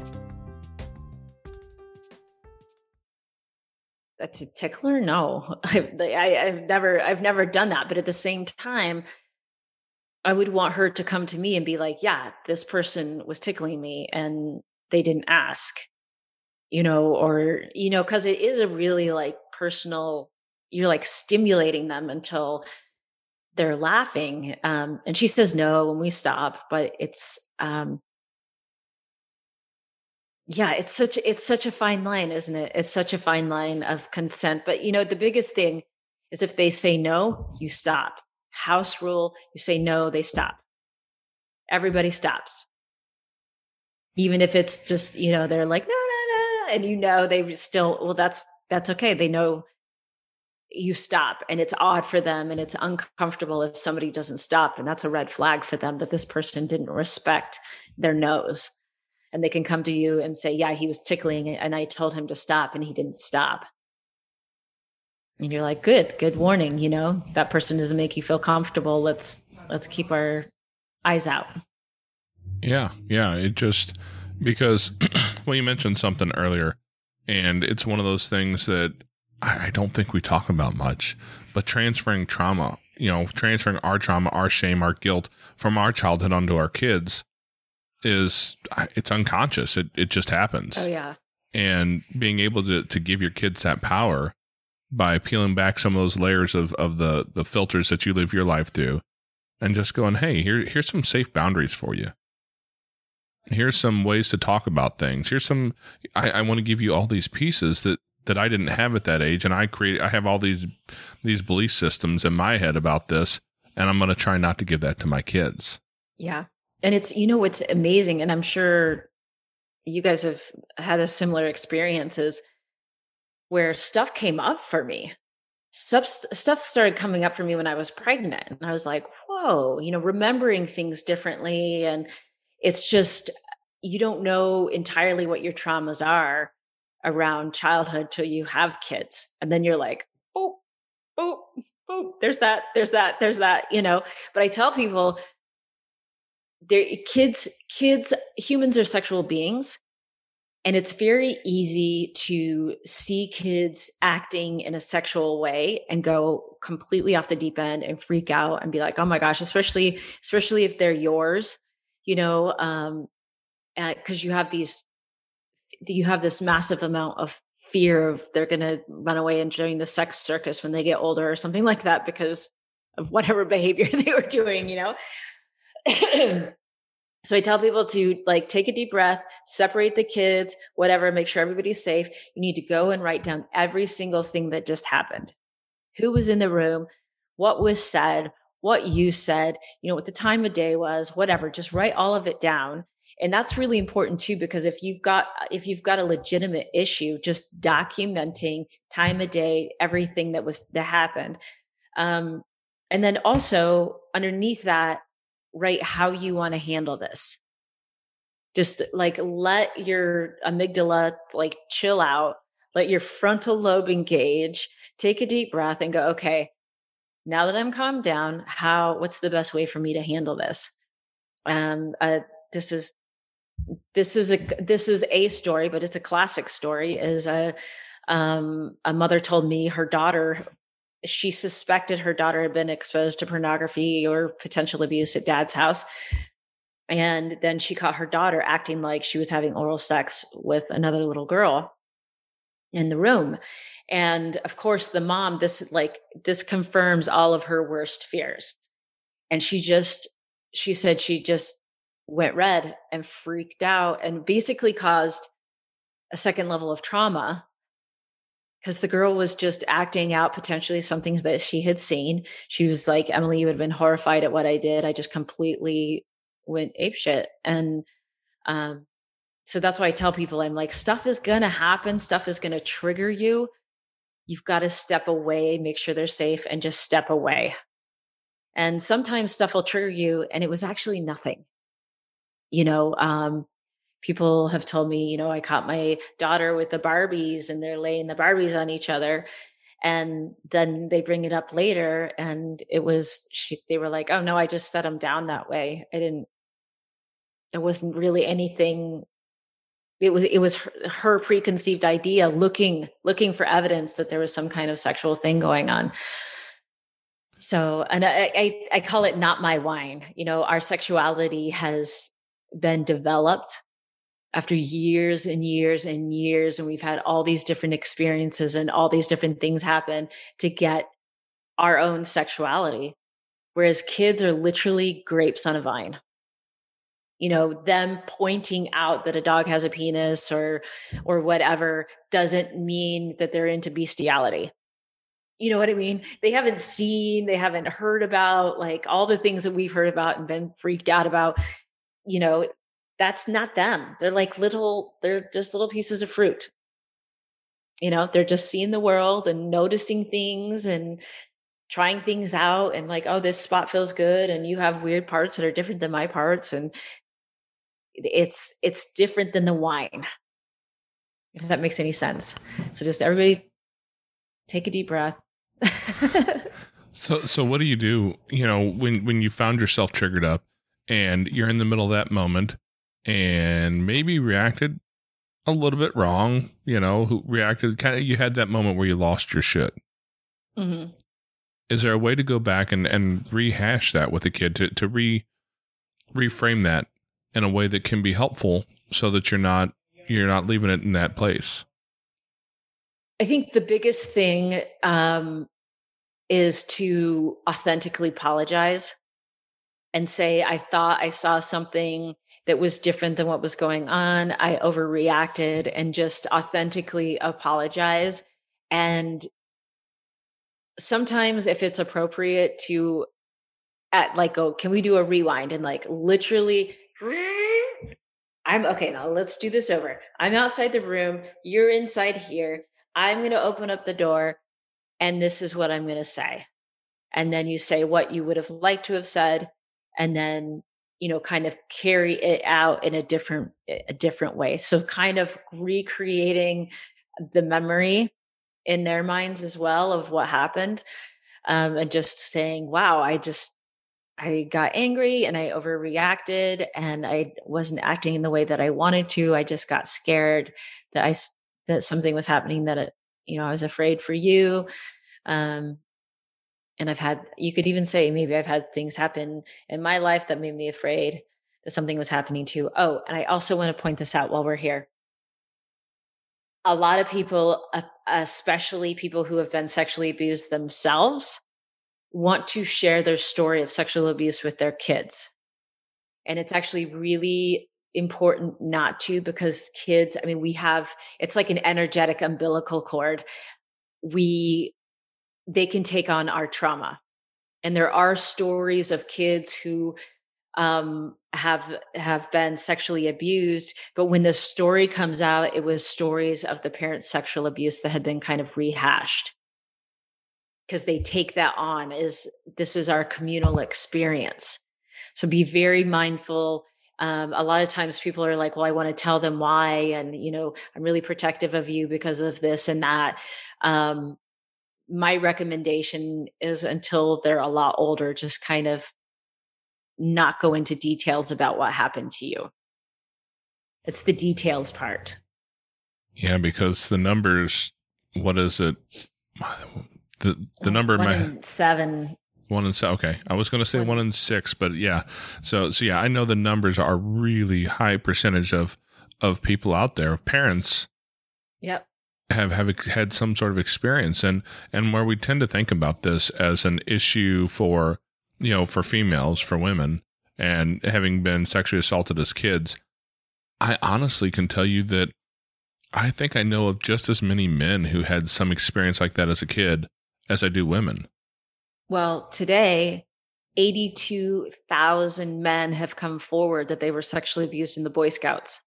A tickler? No. I, I i've never i've never done that but at the same time i would want her to come to me and be like yeah this person was tickling me and they didn't ask you know or you know because it is a really like personal you're like stimulating them until they're laughing um and she says no when we stop but it's um yeah it's such it's such a fine line isn't it? It's such a fine line of consent but you know the biggest thing is if they say no you stop. House rule you say no they stop. Everybody stops. Even if it's just you know they're like no no no and you know they still well that's that's okay they know you stop and it's odd for them and it's uncomfortable if somebody doesn't stop and that's a red flag for them that this person didn't respect their nose and they can come to you and say, yeah, he was tickling and I told him to stop and he didn't stop. And you're like, good, good warning. You know, that person doesn't make you feel comfortable. Let's, let's keep our eyes out. Yeah. Yeah. It just, because well, you mentioned something earlier and it's one of those things that I, don't think we talk about much, but transferring trauma, you know, transferring our trauma, our shame, our guilt from our childhood onto our kids is it's unconscious. It it just happens. Oh yeah. And being able to to give your kids that power by peeling back some of those layers of of the the filters that you live your life through, and just going, hey, here here's some safe boundaries for you. Here's some ways to talk about things. Here's some. I, I want to give you all these pieces that that I didn't have at that age, and I create. I have all these these belief systems in my head about this, and I'm going to try not to give that to my kids. Yeah. And it's, you know, what's amazing, and I'm sure you guys have had a similar experiences where stuff came up for me. Stuff, stuff started coming up for me when I was pregnant. And I was like, whoa, you know, remembering things differently. And it's just, you don't know entirely what your traumas are around childhood till you have kids. And then you're like, oh, oh, oh, there's that, there's that, there's that, you know. But I tell people, there kids, kids, humans are sexual beings. And it's very easy to see kids acting in a sexual way and go completely off the deep end and freak out and be like, oh my gosh, especially, especially if they're yours, you know, um, because you have these you have this massive amount of fear of they're going to run away and join the sex circus when they get older or something like that because of whatever behavior they were doing you know so i tell people to like take a deep breath separate the kids whatever make sure everybody's safe. You need to go and write down every single thing that just happened. Who was in the room? What was said? What you said? You know what the time of day was whatever. Just write all of it down. And that's really important too because if you've got if you've got a legitimate issue just documenting time of day everything that was that happened. Um and then also underneath that write how you want to handle this just like let your amygdala like chill out let your frontal lobe engage take a deep breath and go okay now that i'm calmed down how what's the best way for me to handle this um uh, this is this is a this is a story, but it's a classic story. Is a um, a mother told me her daughter she suspected her daughter had been exposed to pornography or potential abuse at dad's house. And then she caught her daughter acting like she was having oral sex with another little girl in the room. And of course, the mom, this like, this confirms all of her worst fears. And she just, she said she just went red and freaked out and basically caused a second level of trauma because the girl was just acting out potentially something that she had seen. She was like, Emily, you would have been horrified at what I did. I just completely went apeshit. And um, so that's why I tell people I'm like, stuff is going to happen, stuff is going to trigger you. You've got to step away, make sure they're safe, and just step away. And sometimes stuff will trigger you, and it was actually nothing you know um, people have told me you know i caught my daughter with the barbies and they're laying the barbies on each other. And then they bring it up later and it was she they were like oh no i just set them down that way. I didn't there wasn't really anything it was it was her, her preconceived idea looking looking for evidence that there was some kind of sexual thing going on. So and I, I, I call it not my wine. You know our sexuality has been developed after years and years and years and we've had all these different experiences and all these different things happen to get our own sexuality. Whereas kids are literally grapes on a vine. You know them pointing out that a dog has a penis or or whatever doesn't mean that they're into bestiality. You know what i mean? They haven't seen they haven't heard about like all the things that we've heard about and been freaked out about you know, that's not them. They're like little, they're just little pieces of fruit. You know, they're just seeing the world and noticing things and trying things out and like, oh, this spot feels good. And you have weird parts that are different than my parts. And it's, it's different than the wine. If that makes any sense. So just everybody take a deep breath. so, so what do you do? You know, when, when you found yourself triggered up, and you're in the middle of that moment and maybe reacted a little bit wrong, you know, who reacted kind of, you had that moment where you lost your shit. Mm-hmm. Is there a way to go back and, and rehash that with a kid to, to re reframe that in a way that can be helpful so that you're not, you're not leaving it in that place? I think the biggest thing um, is to authentically apologize and say, I thought I saw something that was different than what was going on. I overreacted and just authentically apologize. And sometimes, if it's appropriate to, at like, go, can we do a rewind and like literally, I'm okay. Now let's do this over. I'm outside the room. You're inside here. I'm going to open up the door and this is what I'm going to say and then you say what you would have liked to have said and then you know kind of carry it out in a different a different way. So kind of recreating the memory in their minds as well of what happened um, and just saying wow i just i got angry and i overreacted and i wasn't acting in the way that i wanted to. I just got scared that i that something was happening that it, you know i was afraid for you. Um, and I've had, you could even say, maybe I've had things happen in my life that made me afraid that something was happening to. Oh, and I also want to point this out while we're here. A lot of people, especially people who have been sexually abused themselves, want to share their story of sexual abuse with their kids. And it's actually really important not to because kids, I mean, we have, it's like an energetic umbilical cord. We they can take on our trauma. And there are stories of kids who um, have have been sexually abused, but when the story comes out, it was stories of the parents' sexual abuse that had been kind of rehashed because they take that on is this is our communal experience. So be very mindful. Um, a lot of times people are like, well, I want to tell them why. And, you know, I'm really protective of you because of this and that. Um, my recommendation is until they're a lot older, just kind of not go into details about what happened to you. It's the details part. Yeah, because the numbers, what is it? The the number one my seven. One in seven. Okay, I was going to say one. one in six, but yeah. So so yeah, I know the numbers are really high percentage of of people out there of parents. Yep have have had some sort of experience and and where we tend to think about this as an issue for you know for females for women and having been sexually assaulted as kids i honestly can tell you that i think i know of just as many men who had some experience like that as a kid as i do women. Well today 82,000 men have come forward that they were sexually abused in the boy scouts.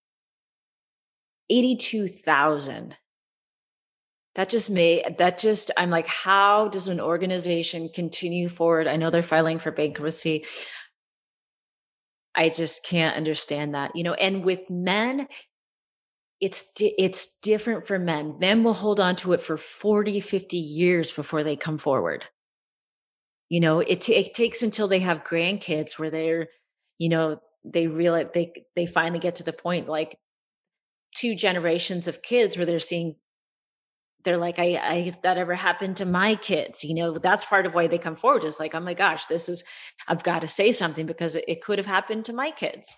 82,000 that just made that just i'm like how does an organization continue forward? I know they're filing for bankruptcy. I just can't understand that you know and with men it's it's different for men. Men will hold on to it for 40 50 years before they come forward. You know it, t- it takes until they have grandkids where they're you know they realize they they finally get to the point like two generations of kids where they're seeing they're like, I, I, if that ever happened to my kids, you know, that's part of why they come forward is like, oh my gosh, this is, I've got to say something because it, it could have happened to my kids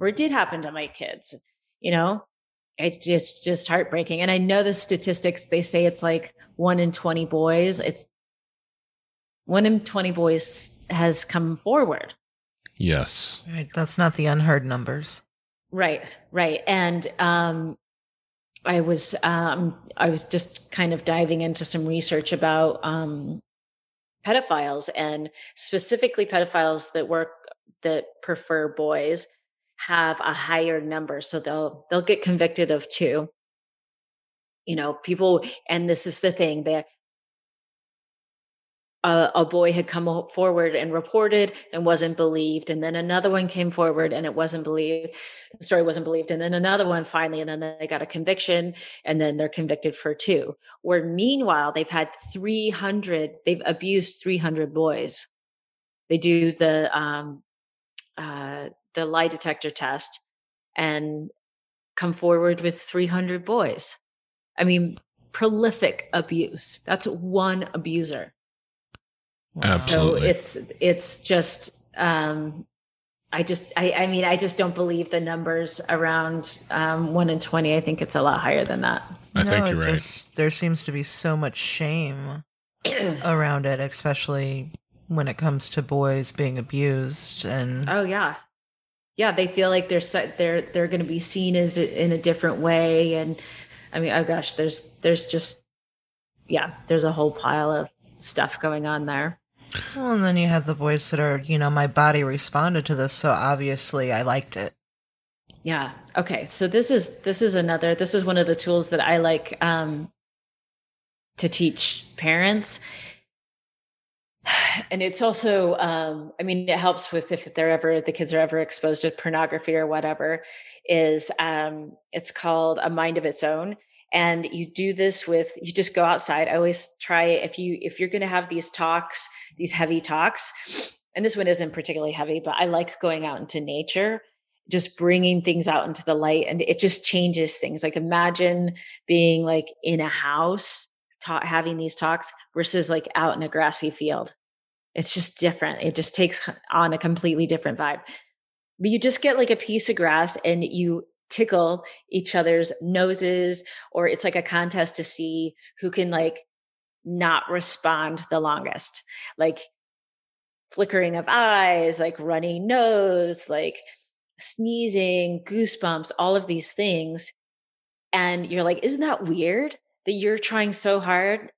or it did happen to my kids, you know, it's just, just heartbreaking. And I know the statistics, they say it's like one in 20 boys. It's one in 20 boys has come forward. Yes. Right. That's not the unheard numbers. Right. Right. And, um, I was um, I was just kind of diving into some research about um, pedophiles and specifically pedophiles that work that prefer boys have a higher number, so they'll they'll get convicted of two. You know, people, and this is the thing that a, a, boy had come forward and reported and wasn't believed and then another one came forward and it wasn't believed the story wasn't believed and then another one finally and then they got a conviction and then they're convicted for two. Where meanwhile they've had 300 they've abused 300 boys. They do the um uh the lie detector test and come forward with 300 boys. I mean prolific abuse. That's one abuser Absolutely. So it's it's just um I just I I mean I just don't believe the numbers around um 1 in 20. I think it's a lot higher than that. I no, think you're right. Just, there seems to be so much shame around it, especially when it comes to boys being abused and Oh yeah. Yeah, they feel like they're set. they're they're going to be seen as in a different way and I mean, oh gosh, there's there's just yeah, there's a whole pile of stuff going on there. Well, and then you have the voice that are, you know, my body responded to this, so obviously I liked it. Yeah. Okay. So this is this is another this is one of the tools that I like um to teach parents. and it's also um, i mean it helps with if they're ever the kids are ever exposed to pornography or whatever is um, it's called a mind of its own and you do this with you just go outside. I always try if you if you're going to have these talks these heavy talks and this one isn't particularly heavy but i like going out into nature just bringing things out into the light and it just changes things. Like imagine being like in a house ta- having these talks versus like out in a grassy field. It's just different. It just takes on a completely different vibe. But you just get like a piece of grass and you tickle each other's noses or it's like a contest to see who can like not respond the longest. Like flickering of eyes like runny nose like sneezing goosebumps all of these things. And you're like isn't that weird that you're trying so hard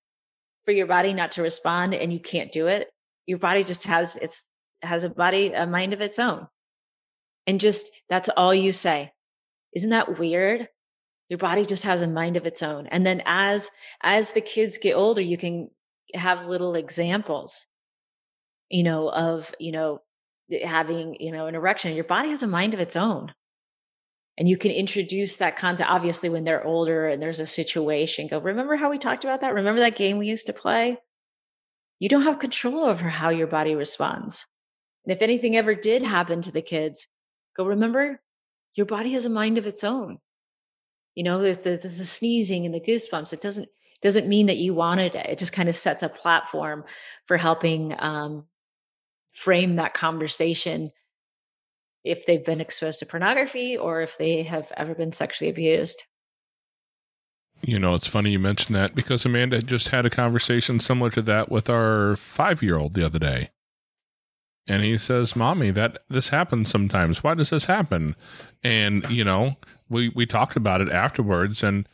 for your body not to respond and you can't do it? Your body just has its has a body a mind of its own. And just that's all you say isn't that weird? Your body just has a mind of its own. And then as as the kids get older, you can have little examples, you know, of, you know, having, you know, an erection. Your body has a mind of its own. And you can introduce that concept, obviously, when they're older and there's a situation. Go, remember how we talked about that? Remember that game we used to play? You don't have control over how your body responds. And if anything ever did happen to the kids, go, remember your body has a mind of its own. You know, the, the, the sneezing and the goosebumps, it doesn't doesn't mean that you wanted it. It just kind of sets a platform for helping um, frame that conversation if they've been exposed to pornography or if they have ever been sexually abused. You know, it's funny you mentioned that because Amanda just had a conversation similar to that with our five year old the other day. And he says, Mommy, that this happens sometimes. Why does this happen? And, you know, we, we talked about it afterwards and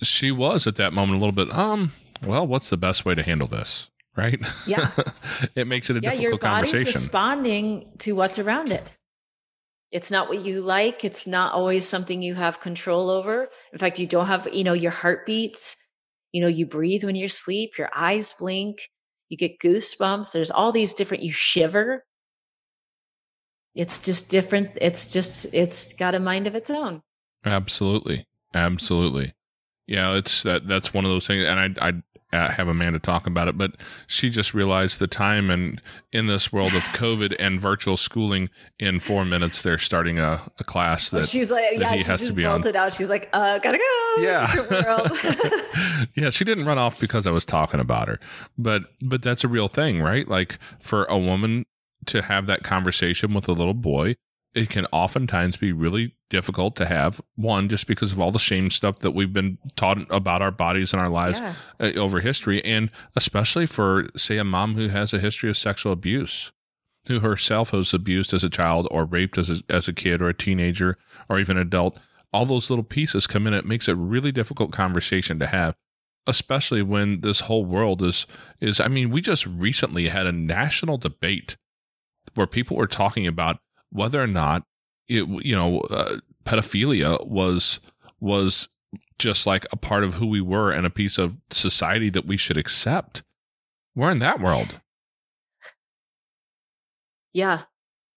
she was at that moment a little bit, um, well, what's the best way to handle this? Right? Yeah. it makes it a yeah, difficult your body's conversation. responding to what's around it. It's not what you like. It's not always something you have control over. In fact, you don't have, you know, your heart beats. You know, you breathe when you sleep, your eyes blink you get goosebumps. There's all these different, you shiver. It's just different. It's just, it's got a mind of its own. Absolutely. Absolutely. Yeah, it's that. That's one of those things, and I, I uh, have Amanda talk about it, but she just realized the time and in this world of COVID and virtual schooling, in four minutes they're starting a, a class that she's like, that yeah, he she has just to be bolted on. out. She's like, uh, gotta go. Yeah. yeah, she didn't run off because I was talking about her, but but that's a real thing, right? Like for a woman to have that conversation with a little boy it can oftentimes be really difficult to have one just because of all the shame stuff that we've been taught about our bodies and our lives Yeah. uh, over history and especially for say a mom who has a history of sexual abuse who herself was abused as a child or raped as a, as a kid or a teenager or even adult all those little pieces come in it makes it really difficult conversation to have especially when this whole world is is i mean we just recently had a national debate where people were talking about whether or not it you know uh, pedophilia was was just like a part of who we were and a piece of society that we should accept we're in that world Yeah.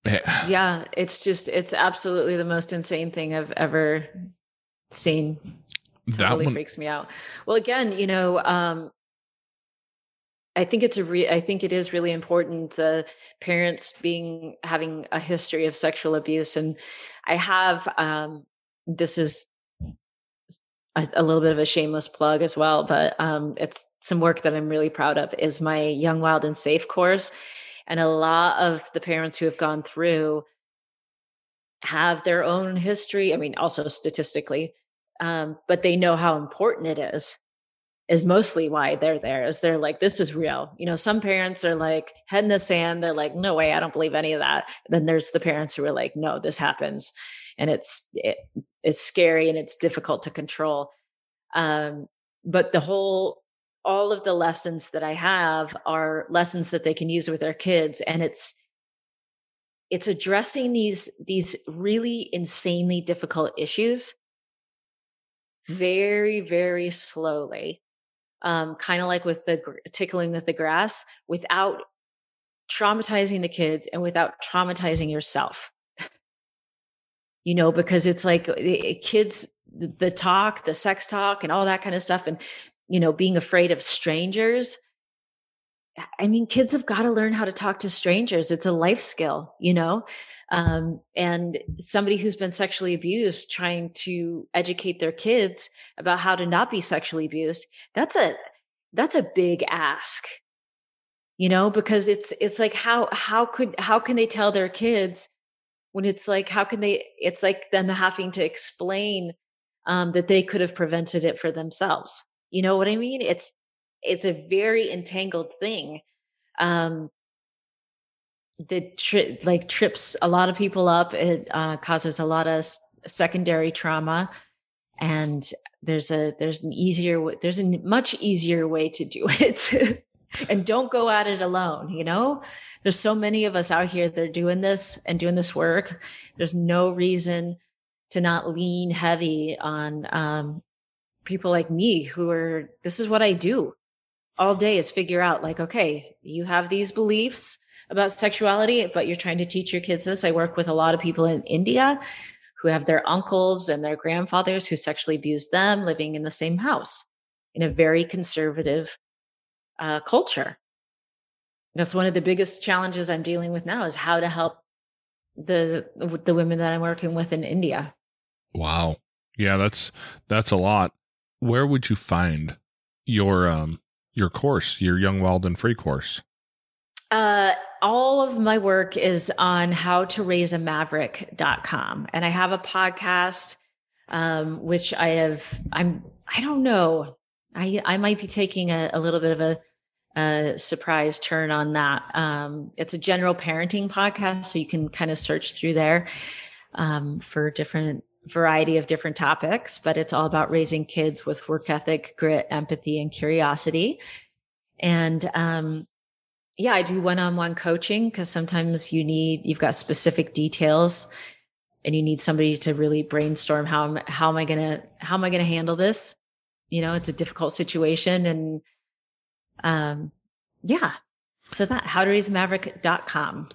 Eh, Yeah. It's just, it's absolutely the most insane thing I've ever seen. that totally one freaks me out. Well, again, you know, um, I think it's a re- I think it is really important the parents being having a history of sexual abuse, and I have um, this is a, a little bit of a shameless plug as well, but um, it's some work that I'm really proud of. Is my Young, Wild, and Safe course, and a lot of the parents who have gone through have their own history. I mean, also statistically, um, but they know how important it is is mostly why they're there is they're like this is real. You know some parents are like head in the sand. They're like no way i don't believe any of that. Then there's the parents who are like no this happens. And it's it, it's scary and it's difficult to control. Um but the whole all of the lessons that i have are lessons that they can use with their kids and it's it's addressing these these really insanely difficult issues very very slowly um, kind of like with the tickling with the grass without traumatizing the kids and without traumatizing yourself. you know, because it's like kids, the talk, the sex talk, and all that kind of stuff, and, you know, being afraid of strangers. I mean, kids have got to learn how to talk to strangers. It's a life skill, you know? Um, and somebody who's been sexually abused trying to educate their kids about how to not be sexually abused. That's a, that's a big ask you know because it's it's like how how could how can they tell their kids when it's like how can they it's like them having to explain um that they could have prevented it for themselves you know what i mean it's it's a very entangled thing. Um that tri- like trips a lot of people up it uh, causes a lot of s- secondary trauma and there's a there's an easier there's a much easier way to do it and don't go at it alone you know? There's so many of us out here that are doing this and doing this work. There's no reason to not lean heavy on um, people like me who are this is what i do all day is figure out like okay you have these beliefs about sexuality but you're trying to teach your kids this i work with a lot of people in india who have their uncles and their grandfathers who sexually abused them living in the same house in a very conservative uh, culture. That's one of the biggest challenges I'm dealing with now is how to help the the women that I'm working with in India. Wow. Yeah, that's that's a lot. Where would you find your um your course, your Young Wild and Free course? Uh, all of my work is on how to raise a maverick.com. And I have a podcast, um, which I have, I'm, I don't know. I, I might be taking a, a little bit of a, a surprise turn on that. Um, it's a general parenting podcast. So you can kind of search through there, um, for different variety of different topics, but it's all about raising kids with work ethic, grit, empathy, and curiosity. And, um, yeah, I do one-on-one coaching because sometimes you need you've got specific details and you need somebody to really brainstorm how how am I going to how am I going to handle this? You know, it's a difficult situation and um yeah. So that how to raise maverick.com.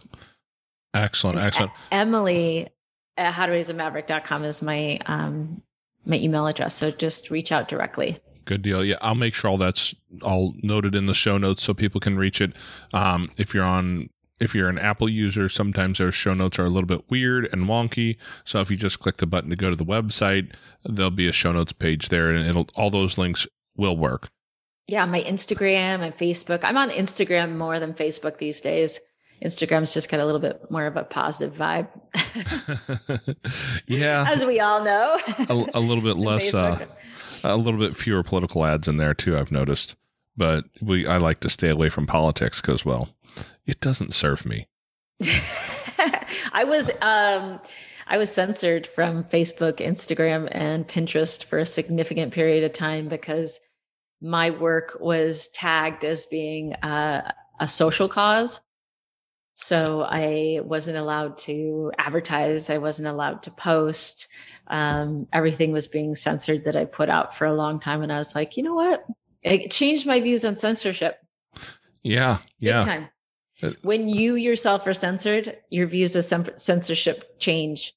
Excellent, excellent. Emily at how to raise a maverick.com is my um my email address. So just reach out directly. Good deal. Yeah, I'll make sure all that's all noted in the show notes so people can reach it. Um, if you're on, if you're an Apple user, sometimes their show notes are a little bit weird and wonky. So if you just click the button to go to the website, there'll be a show notes page there, and it'll all those links will work. Yeah, my Instagram and Facebook. I'm on Instagram more than Facebook these days. Instagram's just got a little bit more of a positive vibe. yeah, as we all know, a, a little bit less. Uh, a little bit fewer political ads in there too. I've noticed, but we I like to stay away from politics because well, it doesn't serve me. I was um I was censored from Facebook, Instagram, and Pinterest for a significant period of time because my work was tagged as being uh, a social cause. So I wasn't allowed to advertise. I wasn't allowed to post um, everything was being censored that I put out for a long time. And I was like, you know what? It changed my views on censorship. Yeah. Yeah. Big time. Uh, when you yourself are censored, your views of censorship change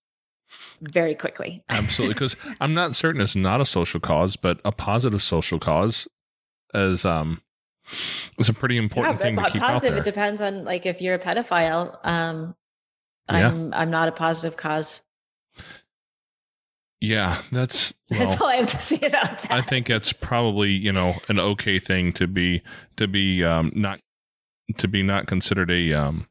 very quickly. Absolutely. Because I'm not certain it's not a social cause, but a positive social cause as um, is a pretty important yeah, thing to keep positive. It depends on like if you're a pedophile. Um, I'm yeah. I'm not a positive cause. Yeah, that's well, that's all I have to say about that. I think that's probably you know an okay thing to be to be um, not to be not considered a um,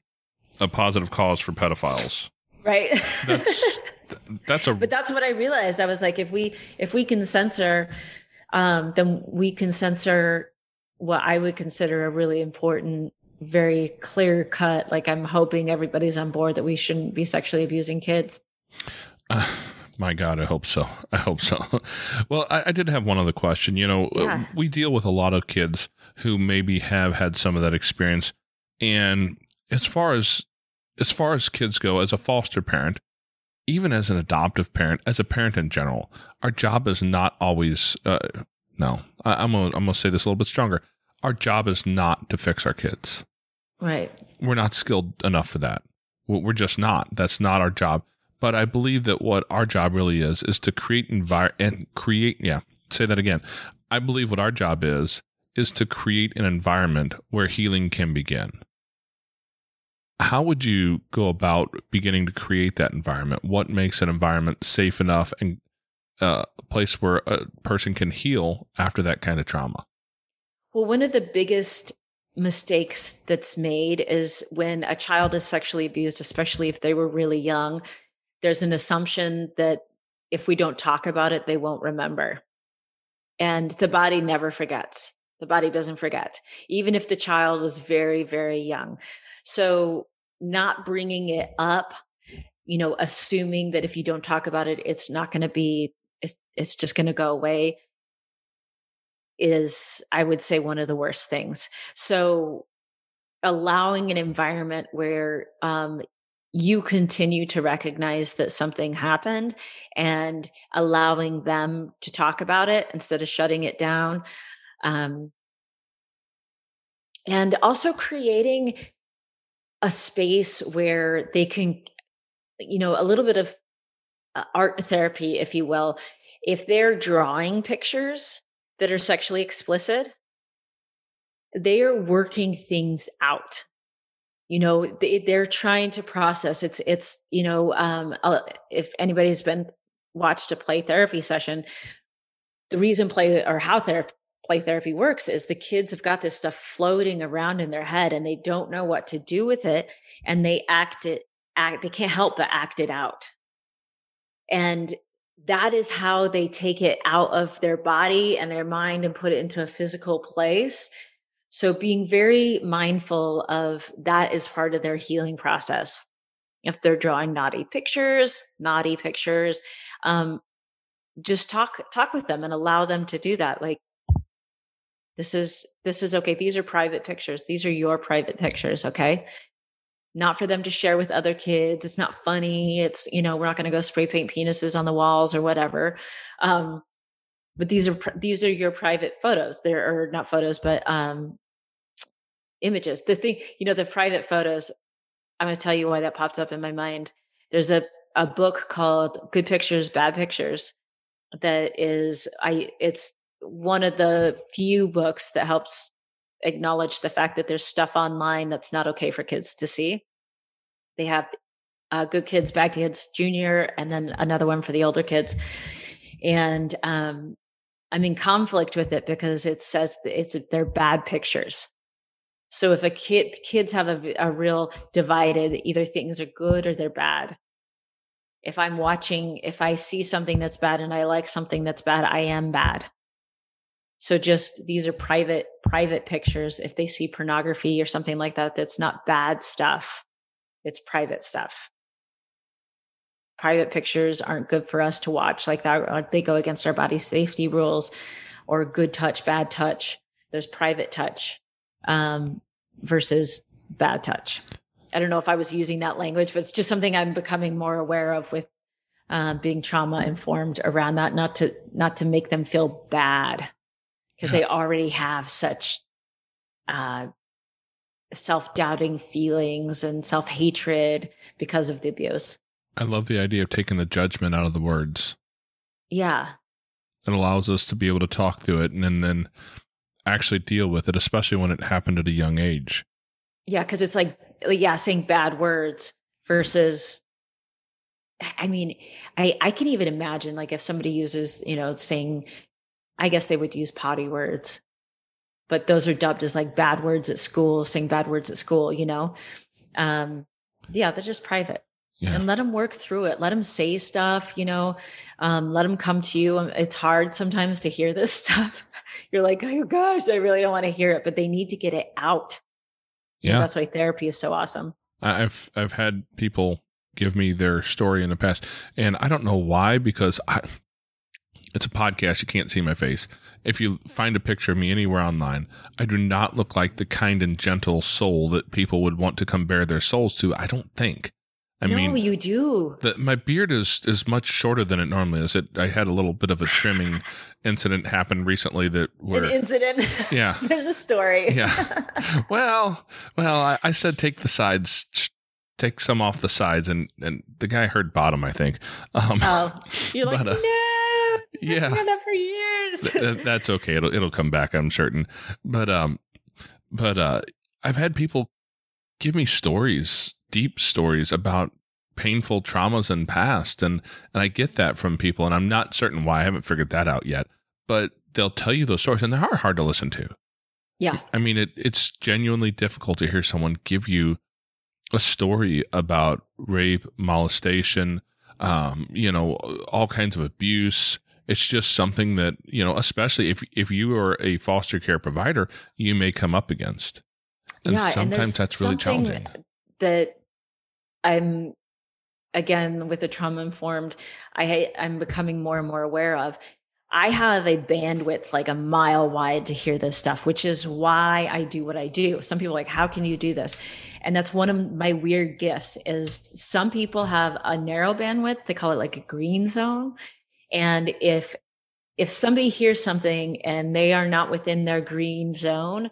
a positive cause for pedophiles. Right. That's that's a. But that's what I realized. I was like, if we if we can censor, um, then we can censor what I would consider a really important, very clear cut. Like I'm hoping everybody's on board that we shouldn't be sexually abusing kids. Uh, my God, I hope so. I hope so. well, I, I, did have one other question. You know, yeah. we deal with a lot of kids who maybe have had some of that experience, and as far as as far as kids go, as a foster parent, even as an adoptive parent, as a parent in general, our job is not always. Uh, no, I, I'm gonna, I'm gonna say this a little bit stronger. Our job is not to fix our kids. Right. We're not skilled enough for that. We're just not. That's not our job. But I believe that what our job really is is to create envir and create. Yeah, say that again. I believe what our job is is to create an environment where healing can begin. How would you go about beginning to create that environment? What makes an environment safe enough and uh, a place where a person can heal after that kind of trauma? Well, one of the biggest mistakes that's made is when a child is sexually abused, especially if they were really young, there's an assumption that if we don't talk about it, they won't remember. And the body never forgets. The body doesn't forget, even if the child was very, very young. So, not bringing it up, you know, assuming that if you don't talk about it, it's not going to be, it's, just going to go away is, I would say, one of the worst things. So, allowing an environment where um, you continue to recognize that something happened and allowing them to talk about it instead of shutting it down. Um, and also creating a space where they can, you know, a little bit of uh, art therapy, if you will. If they're drawing pictures, that are sexually explicit, they are working things out. You know, they, they're trying to process. It's, it's, you know, um, uh, if anybody's been watched a play therapy session, the reason play or how therapy play therapy works is the kids have got this stuff floating around in their head and they don't know what to do with it and they act it act they can't help but act it out and that is how they take it out of their body and their mind and put it into a physical place. So being very mindful of that is part of their healing process. If they're drawing naughty pictures, naughty pictures, um, just talk talk with them and allow them to do that. Like this is this is okay. These are private pictures. These are your private pictures. Okay not for them to share with other kids. It's not funny. It's, you know, we're not going to go spray paint penises on the walls or whatever. Um, but these are, these are your private photos. There are not photos, but, um, images. The thing, you know, the private photos, I'm going to tell you why that popped up in my mind. There's a, a book called Good Pictures, Bad Pictures that is, I, it's one of the few books that helps acknowledge the fact that there's stuff online that's not okay for kids to see. They have uh, Good Kids, Bad Kids Junior, and then another one for the older kids. And um, I'm in conflict with it because it says it's they're bad pictures. So if a kid kids have a, a real divided, either things are good or they're bad. If I'm watching, if I see something that's bad and I like something that's bad, I am bad. So just these are private private pictures. If they see pornography or something like that, that's not bad stuff. It's private stuff. Private pictures aren't good for us to watch like that. They go against our body safety rules or good touch, bad touch. There's private touch um, versus bad touch. I don't know if I was using that language, but it's just something I'm becoming more aware of with um, being trauma informed around that. Not to not to make them feel bad because yeah. they already have such uh, self doubting feelings and self hatred because of the abuse. I love the idea of taking the judgment out of the words. Yeah. It allows us to be able to talk through it and then, then actually deal with it, especially when it happened at a young age. Yeah, because it's like, yeah, saying bad words versus I mean, I I can even imagine like if somebody uses, you know, saying I guess they would use potty words, but those are dubbed as like bad words at school, saying bad words at school, you know? Um, yeah, they're just private. Yeah. And let them work through it. Let them say stuff, you know, um, let them come to you. Um, it's hard sometimes to hear this stuff. You're like, oh gosh, I really don't want to hear it, but they need to get it out. Yeah. And that's why therapy is so awesome. I've, I've had people give me their story in the past and I don't know why, because I, it's a podcast. You can't see my face. If you find a picture of me anywhere online, I do not look like the kind and gentle soul that people would want to come bare their souls to. I don't think. I no, mean, you do. the, my beard is is much shorter than it normally is. It I had a little bit of a trimming incident happen recently that where An incident. Yeah. There's a story. yeah. well, well, I, I said take the sides, take some off the sides, and and the guy heard bottom. I think. Um, Oh, you're like, But, uh, no. Yeah. That for years. th- th- that's okay. It'll it'll come back. I'm certain. But um, but uh, I've had people give me stories, deep stories about painful traumas in past, and and I get that from people, and I'm not certain why. I haven't figured that out yet. But they'll tell you those stories, and they are hard to listen to. yeah. I mean, it it's genuinely difficult to hear someone give you a story about rape, molestation, um, you know, all kinds of abuse. It's just something that you know, especially if if you are a foster care provider, you may come up against, and yeah, and sometimes there's that's really challenging. That I'm again with the trauma informed. I I'm becoming more and more aware of. I have a bandwidth like a mile wide to hear this stuff, which is why I do what I do. Some people are like, how can you do this? And that's one of my weird gifts is some people have a narrow bandwidth. They call it like a green zone. And if if somebody hears something and they are not within their green zone,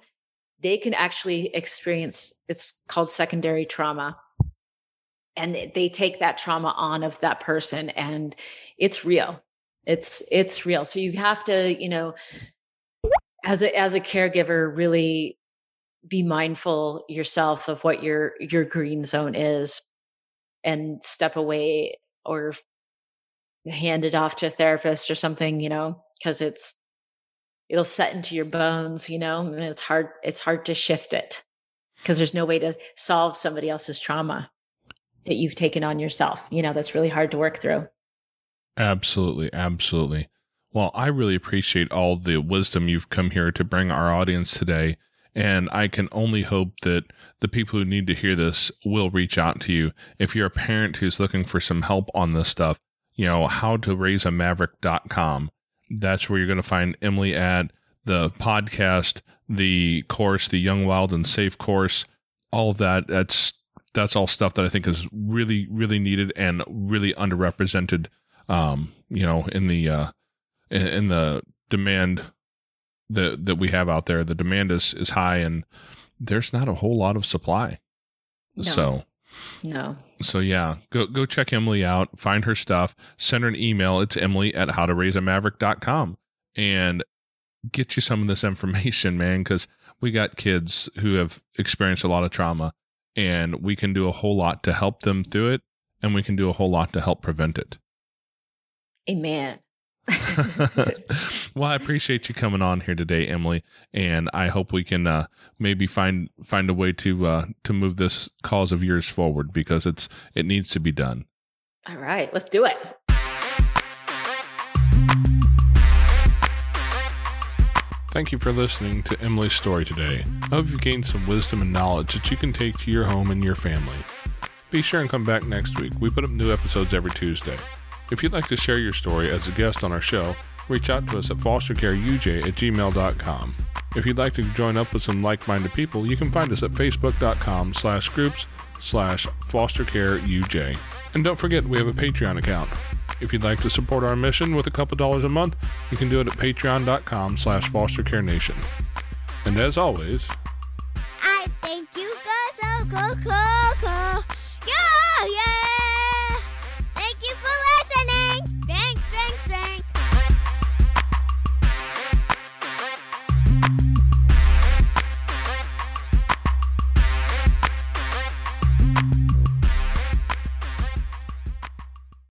they can actually experience it's called secondary trauma. And they take that trauma on of that person and it's real. It's it's real. So you have to, you know, as a as a caregiver really be mindful yourself of what your your green zone is and step away or hand it off to a therapist or something, you know, because it's it'll set into your bones, you know, and it's hard it's hard to shift it because there's no way to solve somebody else's trauma that you've taken on yourself. You know, that's really hard to work through. Absolutely, absolutely. Well, I really appreciate all the wisdom you've come here to bring our audience today. And I can only hope that the people who need to hear this will reach out to you. If you're a parent who's looking for some help on this stuff, you know, how to raise a maverick.com. That's where you're going to find Emily at the podcast, the course, the Young, Wild, and Safe course, all that. That's, that's all stuff that I think is really, really needed and really underrepresented um, you know, in the uh, in, in the demand that that we have out there. The demand is is high, and there's not a whole lot of supply. No. So No. So yeah, go go check Emily out, find her stuff, send her an email. It's Emily at howtoraiseamaverick.com and get you some of this information, man, because we got kids who have experienced a lot of trauma and we can do a whole lot to help them through it and we can do a whole lot to help prevent it. Amen. well, I appreciate you coming on here today, Emily, and I hope we can uh, maybe find find a way to uh, to move this cause of yours forward because it's it needs to be done. All right, let's do it. Thank you for listening to Emily's story today. I hope you've gained some wisdom and knowledge that you can take to your home and your family. Be sure and come back next week. We put up new episodes every Tuesday. If you'd like to share your story as a guest on our show, reach out to us at fostercareuj at gmail.com. If you'd like to join up with some like-minded people, you can find us at facebook.com slash groups slash fostercareuj. And don't forget, we have a Patreon account. If you'd like to support our mission with a couple dollars a month, you can do it at patreon.com slash fostercarenation. And as always, I think you go so cool, cool, cool. Yeah, yeah.